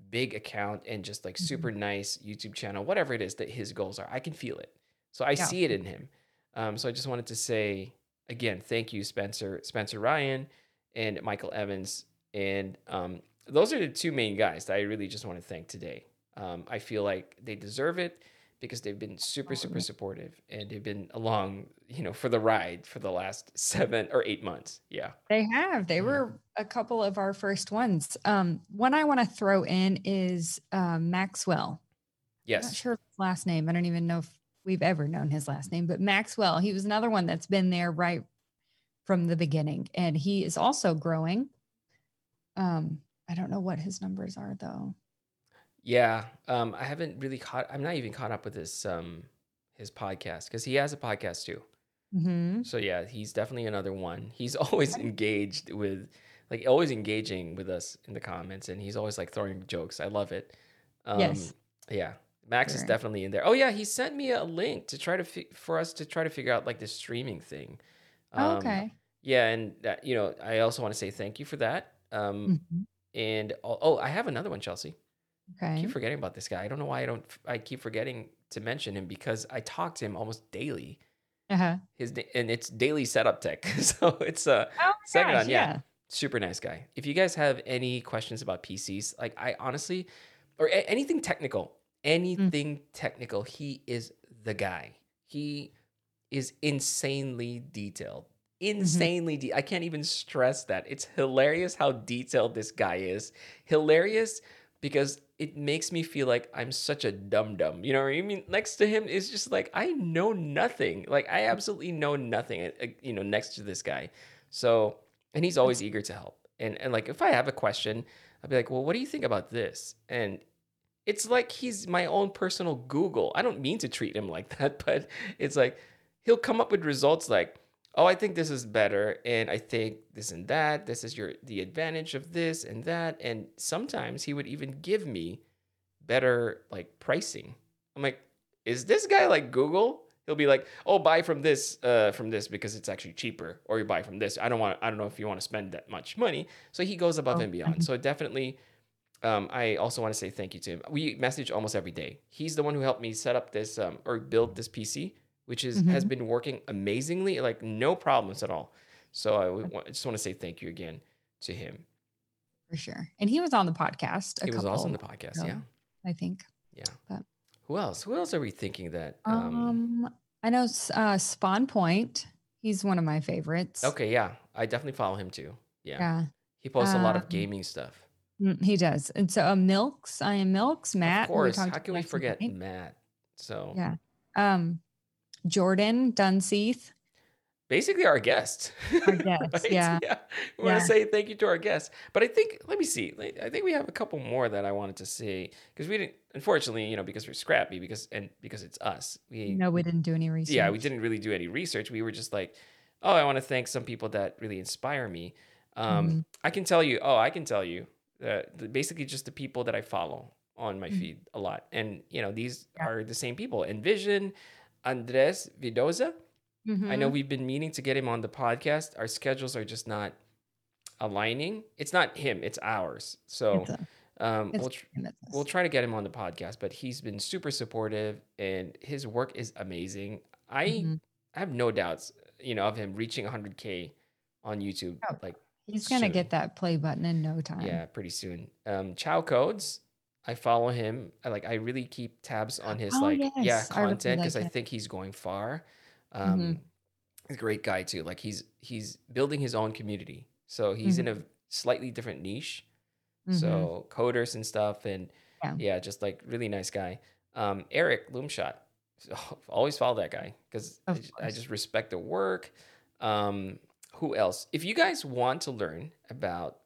big account and just like Mhm. super nice YouTube channel, whatever it is that his goals are. I can feel it. So I Yeah. see it in him. Um, so I just wanted to say again, thank you, Spencer, Spencer Ryan and Michael Evans. And um, those are the two main guys that I really just want to thank today. Um, I feel like they deserve it because they've been super, super supportive and they've been along, you know, for the ride for the last *laughs* seven or eight months. Yeah. They have. They Mhm. were a couple of our first ones. Um, one I want to throw in is uh, Maxwell. I'm not Yes. sure his last name. I don't even know if we've ever known his last name, but Maxwell, he was another one that's been there right from the beginning. And he is also growing. Um, I don't know what his numbers are though. Yeah. Um, I haven't really caught, I'm not even caught up with this, um, his podcast because he has a podcast too. hmm So yeah, he's definitely another one. He's *laughs* always engaged with, like, always engaging with us in the comments, and he's always like throwing jokes. I love it. Um, Yes. Yeah, Max is definitely in there. Oh yeah, he sent me a link to try to fi- for us to try to figure out like the streaming thing. Oh, Um, okay. Yeah, and that, you know, I also want to say thank you for that. Um, Mhm. and oh, oh, I have another one, Chelsea. I keep forgetting about this guy. I don't know why I don't. I keep forgetting to mention him because I talk to him almost daily. Uh-huh. his and it's daily setup tech. *laughs* So it's uh Oh second gosh, on yeah, super nice guy. If you guys have any questions about pcs like i honestly or a- anything technical anything technical he is the guy. He is insanely detailed. Insanely de- i can't even stress that. It's hilarious how detailed this guy is. Hilarious because it makes me feel like I'm such a dum dum. You know what I mean? Next to him is just like I know nothing. Like I absolutely know nothing. uh, uh, You know, next to this guy. So, and he's always eager to help. And and like if I have a question, I'll be like, well, what do you think about this? And it's like he's my own personal Google. I don't mean to treat him like *laughs* that, but it's like he'll come up with results like, oh, I think this is better, and I think this and that. This is your the advantage of this and that. And sometimes he would even give me better like pricing. I'm like, is this guy like Google? He'll be like, oh, buy from this, uh, from this because it's actually cheaper, or you buy from this. I don't want, I don't know if you want to spend that much money. So he goes above Oh, and beyond. So definitely, um, I also want to say thank you to him. We message almost every day. He's the one who helped me set up this um, or build this PC, which is has been working amazingly, like no problems at all. So I wa- I just want to say thank you again to him. For sure. And he was on the podcast. A He was also on the podcast. ago, Yeah, I think. yeah. But- Who else? Who else are we thinking that? Um, I know uh, Spawn Point. He's one of my favorites. okay, yeah, I definitely follow him too. Yeah, Yeah, he posts a lot of Um, gaming stuff. mm, he does. And so uh, Milks, I am Milks, Matt. of course, how can we forget night. Matt? So Yeah. Um, Jordan Dunseith. basically our guest. *laughs* Our guest, yeah. We want to say thank you to our guests. But I think, let me see. I think we have a couple more that I wanted to say because we didn't, unfortunately, you know, because we're scrappy, because and because it's us. We No, we didn't do any research. yeah, we didn't really do any research. We were just like, oh, I want to thank some people that really inspire me. Um, Mhm. I can tell you, oh, I can tell you that basically just the people that I follow on my Mhm. feed a lot. And, you know, these Yeah. are the same people. Envision, Andres Vidoza. I know Mhm. we've been meaning to get him on the podcast. Our schedules are just not aligning. It's not him, it's ours. So It's a- um, we'll, tr- him, it's us. we'll try to get him on the podcast, but he's been super supportive and his work is amazing. I Mhm. I have no doubts, you know, of him reaching 100k on YouTube. Oh, like, He's gonna get that play button in no time. yeah, pretty soon. Um, Chow Codes, I follow him. I like, I really keep tabs on his Oh, like, yeah, yes, I really content because like I think he's going far. Um, Mhm. he's a great guy too. Like, he's he's building his own community, so he's in Mm-hmm. a slightly different niche. Mhm. So coders and stuff, and Yeah. yeah. just like really nice guy. Um, Eric Loomshot, So *laughs* always follow that guy because I, I just respect the work. Um, who else? If you guys want to learn about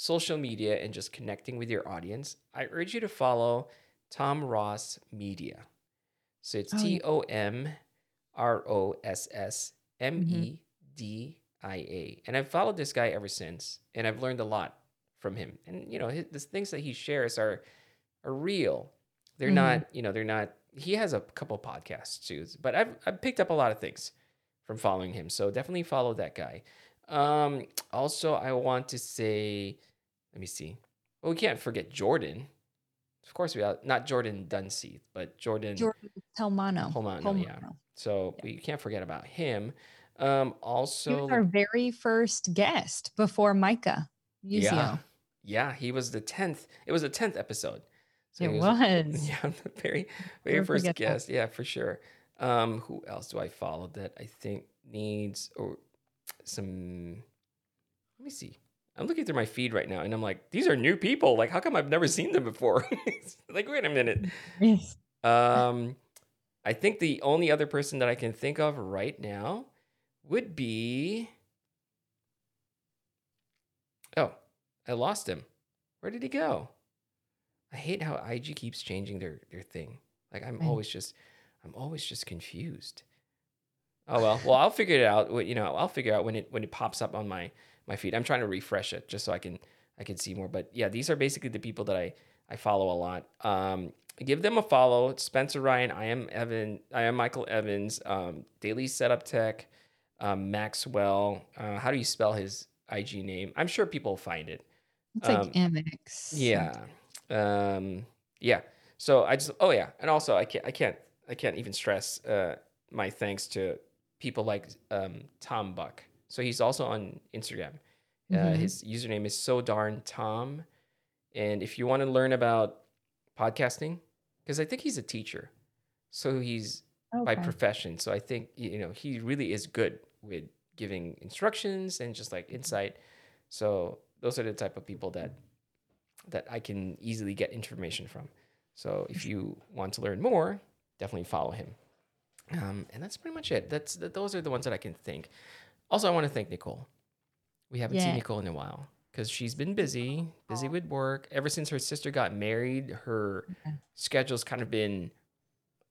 social media and just connecting with your audience, I urge you to follow Tom Ross Media. So it's Oh. T O M R O S S M E D I A. And I've followed this guy ever since, and I've learned a lot from him. And you know, his, the things that he shares are are real. They're Mhm. not, you know, they're not. He has a couple podcasts too, but I've I've picked up a lot of things from following him. So definitely follow that guy. Um, also, I want to say, let me see. Well, we can't forget Jordan. Of course, we are not Jordan Dunseith, but Jordan. Jordan Telmano. Polmano, yeah. So we can't forget about him. Um, He also, was our very first guest before Micah Uzio. yeah, yeah, he was the tenth. It was the tenth episode. So It he was. *laughs* Yeah, the very very Never first forget that. guest. Yeah, for sure. Um, who else do I follow that I think needs or some? Let me see. I'm looking through my feed right now, and I'm like, these are new people. Like, how come I've never seen them before? *laughs* like, wait a minute. Yes. Um, I think the only other person that I can think of right now would be. Oh, I lost him. Where did he go? I hate how IG keeps changing their their thing. Like I'm always just, I'm always just confused. Oh well, well I'll figure it out. You know, I'll figure out when it when it pops up on my my feed. I'm trying to refresh it just so I can I can see more. But yeah, these are basically the people that I I follow a lot. Um, give them a follow. Spencer Ryan. I am Evan. I am Michael Evans. Um, Daily Setup Tech. Um, Maxwell. Uh, how do you spell his IG name? I'm sure people find it. It's like Amex. Yeah. Um, yeah. So I just oh yeah, and also I can't I can't I can't even stress uh, my thanks to people like um, Tom Buck. So he's also on Instagram. Uh, Mhm. his username is so darn Tom. And if you want to learn about podcasting, because I think he's a teacher, so he's by profession. So I think you know he really is good with giving instructions and just like insight. So those are the type of people that that I can easily get information from. So if you want to learn more, definitely follow him. Um, and that's pretty much it. That's that, those are the ones that I can think. Also, I want to thank Nicole. We haven't seen Nicole in a while because she's been busy, busy with work. Ever since her sister got married, her Okay. schedule's kind of been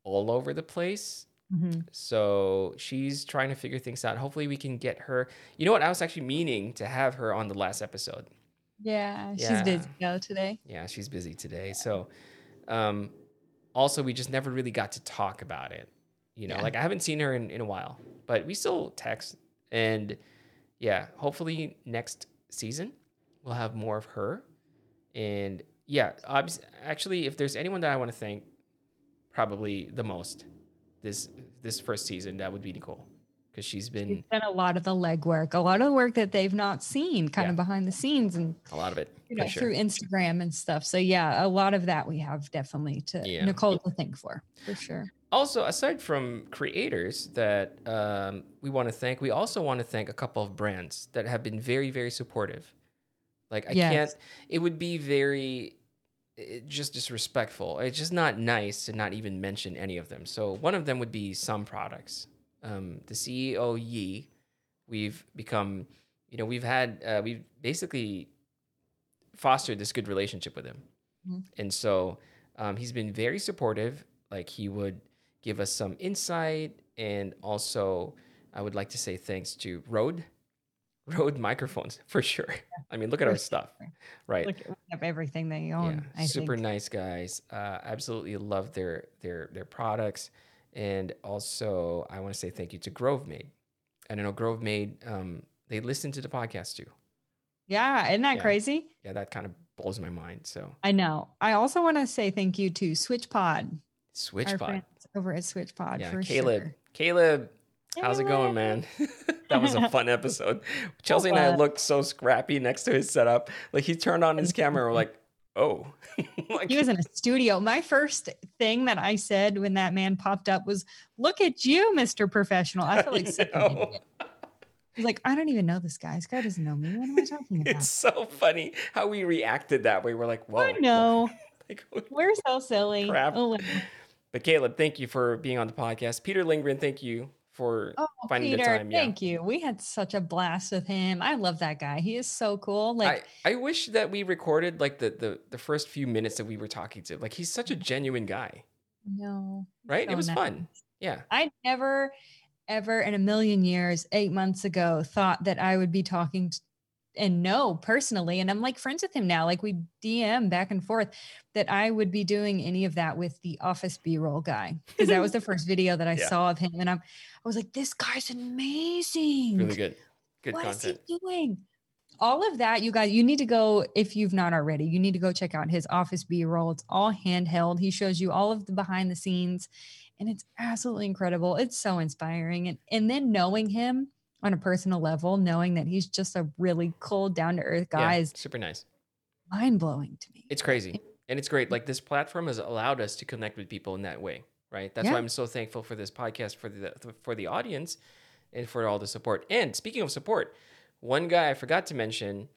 all over the place. Mhm. So she's trying to figure things out. Hopefully, we can get her. You know what? I was actually meaning to have her on the last episode. Yeah, she's Yeah. busy though today. Yeah, she's busy today. So, um, also, we just never really got to talk about it. You know, Yeah. like I haven't seen her in, in a while, but we still text. And yeah, hopefully next season we'll have more of her. And yeah, obviously, actually, if there's anyone that I want to thank, probably the most this this first season, that would be Nicole, because she's been She's done a lot of the legwork, a lot of the work that they've not seen, kind Yeah. of behind the scenes, and a lot of it. you know sure. through Instagram and stuff. So yeah, a lot of that we have definitely to Yeah. Nicole to thank for for sure. Also aside from creators that um, we want to thank we also want to thank a couple of brands that have been very very supportive. Like i Yes. can't it would be very eh, just disrespectful. It's just not nice to not even mention any of them. So one of them would be some products. Um, the ceo yi we've become you know we've had uh, we've basically fostered this good relationship with him. Mhm. and so um, he's been very supportive. Like he would give us some insight and also i would like to say thanks to rode *laughs* rode microphones *laughs* for sure i mean look at our stuff right Look at everything they own. yeah I super think. nice guys uh, absolutely love their their their products and also i want to say thank you to Grovemade and i know Grovemade um, they listen to the podcast too Yeah, isn't that Yeah. crazy? yeah that kind of blows my mind so I know. I also want to say thank you to SwitchPod, SwitchPod over at SwitchPod yeah for caleb sure. caleb How's it going, man? *laughs* that was a *laughs* fun episode. Chelsea and I looked so scrappy next to his setup. Like he turned on his camera, we're like, oh, *laughs* like He was in a studio. My first thing that I said when that man popped up was, "Look at you, Mr. Professional." I felt like I such an idiot. He's like, "I don't even know this guy. This guy doesn't know me. What am I talking about?" it's so funny how we reacted that way. We're like, whoa, I know. Like, We're so silly. Crap. Oh. But Caleb, thank you for being on the podcast. Peter Lindgren, thank you for Oh, finding the Peter, time. Yeah. thank you. We had such a blast with him. I love that guy. He is so cool. Like, I, I wish that we recorded like the, the the first few minutes that we were talking to. Like he's such a genuine guy, no, right? it so was fun. Yeah. I never, ever in a million years, eight months ago, thought that I would be talking t- and know personally. And I'm like friends with him now. Like we DM back and forth that I would be doing any of that with the office B roll guy. Because that was the *laughs* first video that I Yeah. saw of him. And I'm, I was like, this guy's amazing. Really good. Good What is content. he doing? All of that, you guys, you need to go if you've not already. You need to go check out his office B roll. It's all handheld. He shows you all of the behind the scenes, and it's absolutely incredible. It's so inspiring, and and then knowing him on a personal level, knowing that he's just a really cool, down to earth guy, Yeah, is super nice. mind blowing to me. It's crazy. And it's great. Like this platform has allowed us to connect with people in that way, right? That's why I'm so thankful for this podcast for the for the audience and for all the support. And speaking of support, one guy I forgot to mention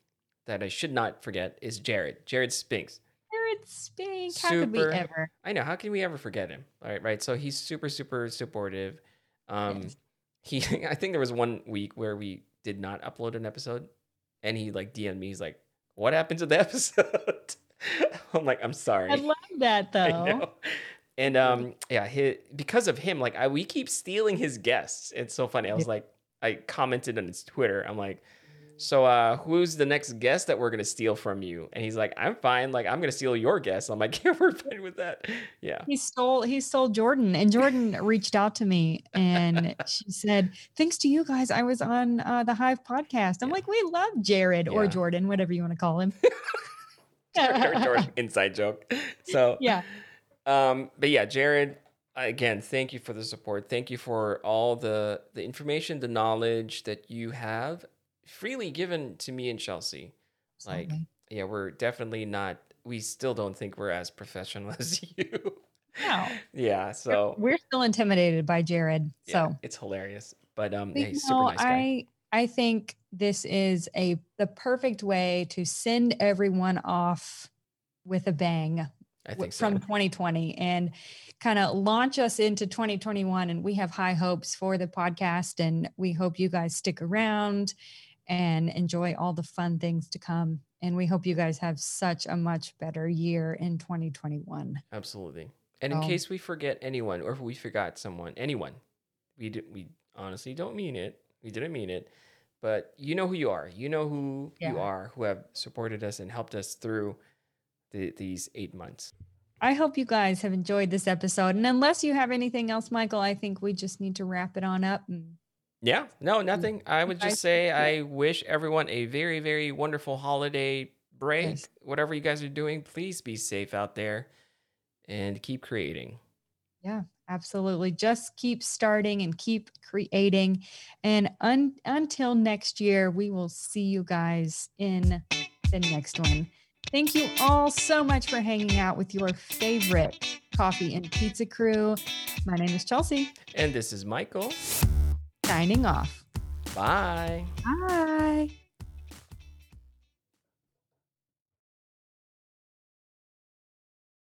that I should not forget is Jared. Jared Spinks. Jared Spinks. how could we ever? I know. How can we ever forget him? All right, right. So he's super, super supportive. Um, Yes. He, *laughs* I think there was one week where we did not upload an episode, and he like DM'd me. He's like, "What happened to the *laughs* episode?" *laughs* I'm like, "I'm sorry." I love that though. And um, yeah, he, because of him, like I we keep stealing his guests. It's so funny. I was like, I commented on his Twitter. I'm like, so uh, who's the next guest that we're gonna steal from you? And he's like, I'm fine. Like I'm gonna steal your guest. I'm like, *laughs* yeah, we're fine with that. Yeah. he stole he stole jordan and jordan *laughs* reached out to me and she said thanks to you guys i was on uh, the hive podcast i'm Yeah. like we love jared or jordan whatever you want to call him *laughs* Jared Jordan, inside joke. So yeah Um, but yeah, Jared, again, thank you for the support. Thank you for all the the information, the knowledge that you have freely given to me and Chelsea. Like, yeah, we're definitely not. We still don't think we're as professional *laughs* as you. No. Yeah. So we're still intimidated by jared yeah, so it's hilarious. But um, But, yeah, he's super know, nice guy. I I think this is a the perfect way to send everyone off with a bang I think so. from 2020 and kind of launch us into 2021 and we have high hopes for the podcast and we hope you guys stick around and enjoy all the fun things to come and we hope you guys have such a much better year in 2021 Absolutely. And in case we forget anyone, or if we forgot someone, anyone, we we honestly don't mean it. We didn't mean it, but you know who you are. You know who you are, who have supported us and helped us through the, these eight months. i hope you guys have enjoyed this episode and unless you have anything else michael i think we just need to wrap it on up and Yeah, no, mm, nothing. I would just say I wish everyone a very, very wonderful holiday break. Yes. Whatever you guys are doing, please be safe out there and keep creating. Yeah, absolutely. Just keep starting and keep creating. And un- until next year, we will see you guys in the next one. Thank you all so much for hanging out with your favorite coffee and pizza crew. My name is Chelsea, And this is Michael. Signing off. Bye. Bye.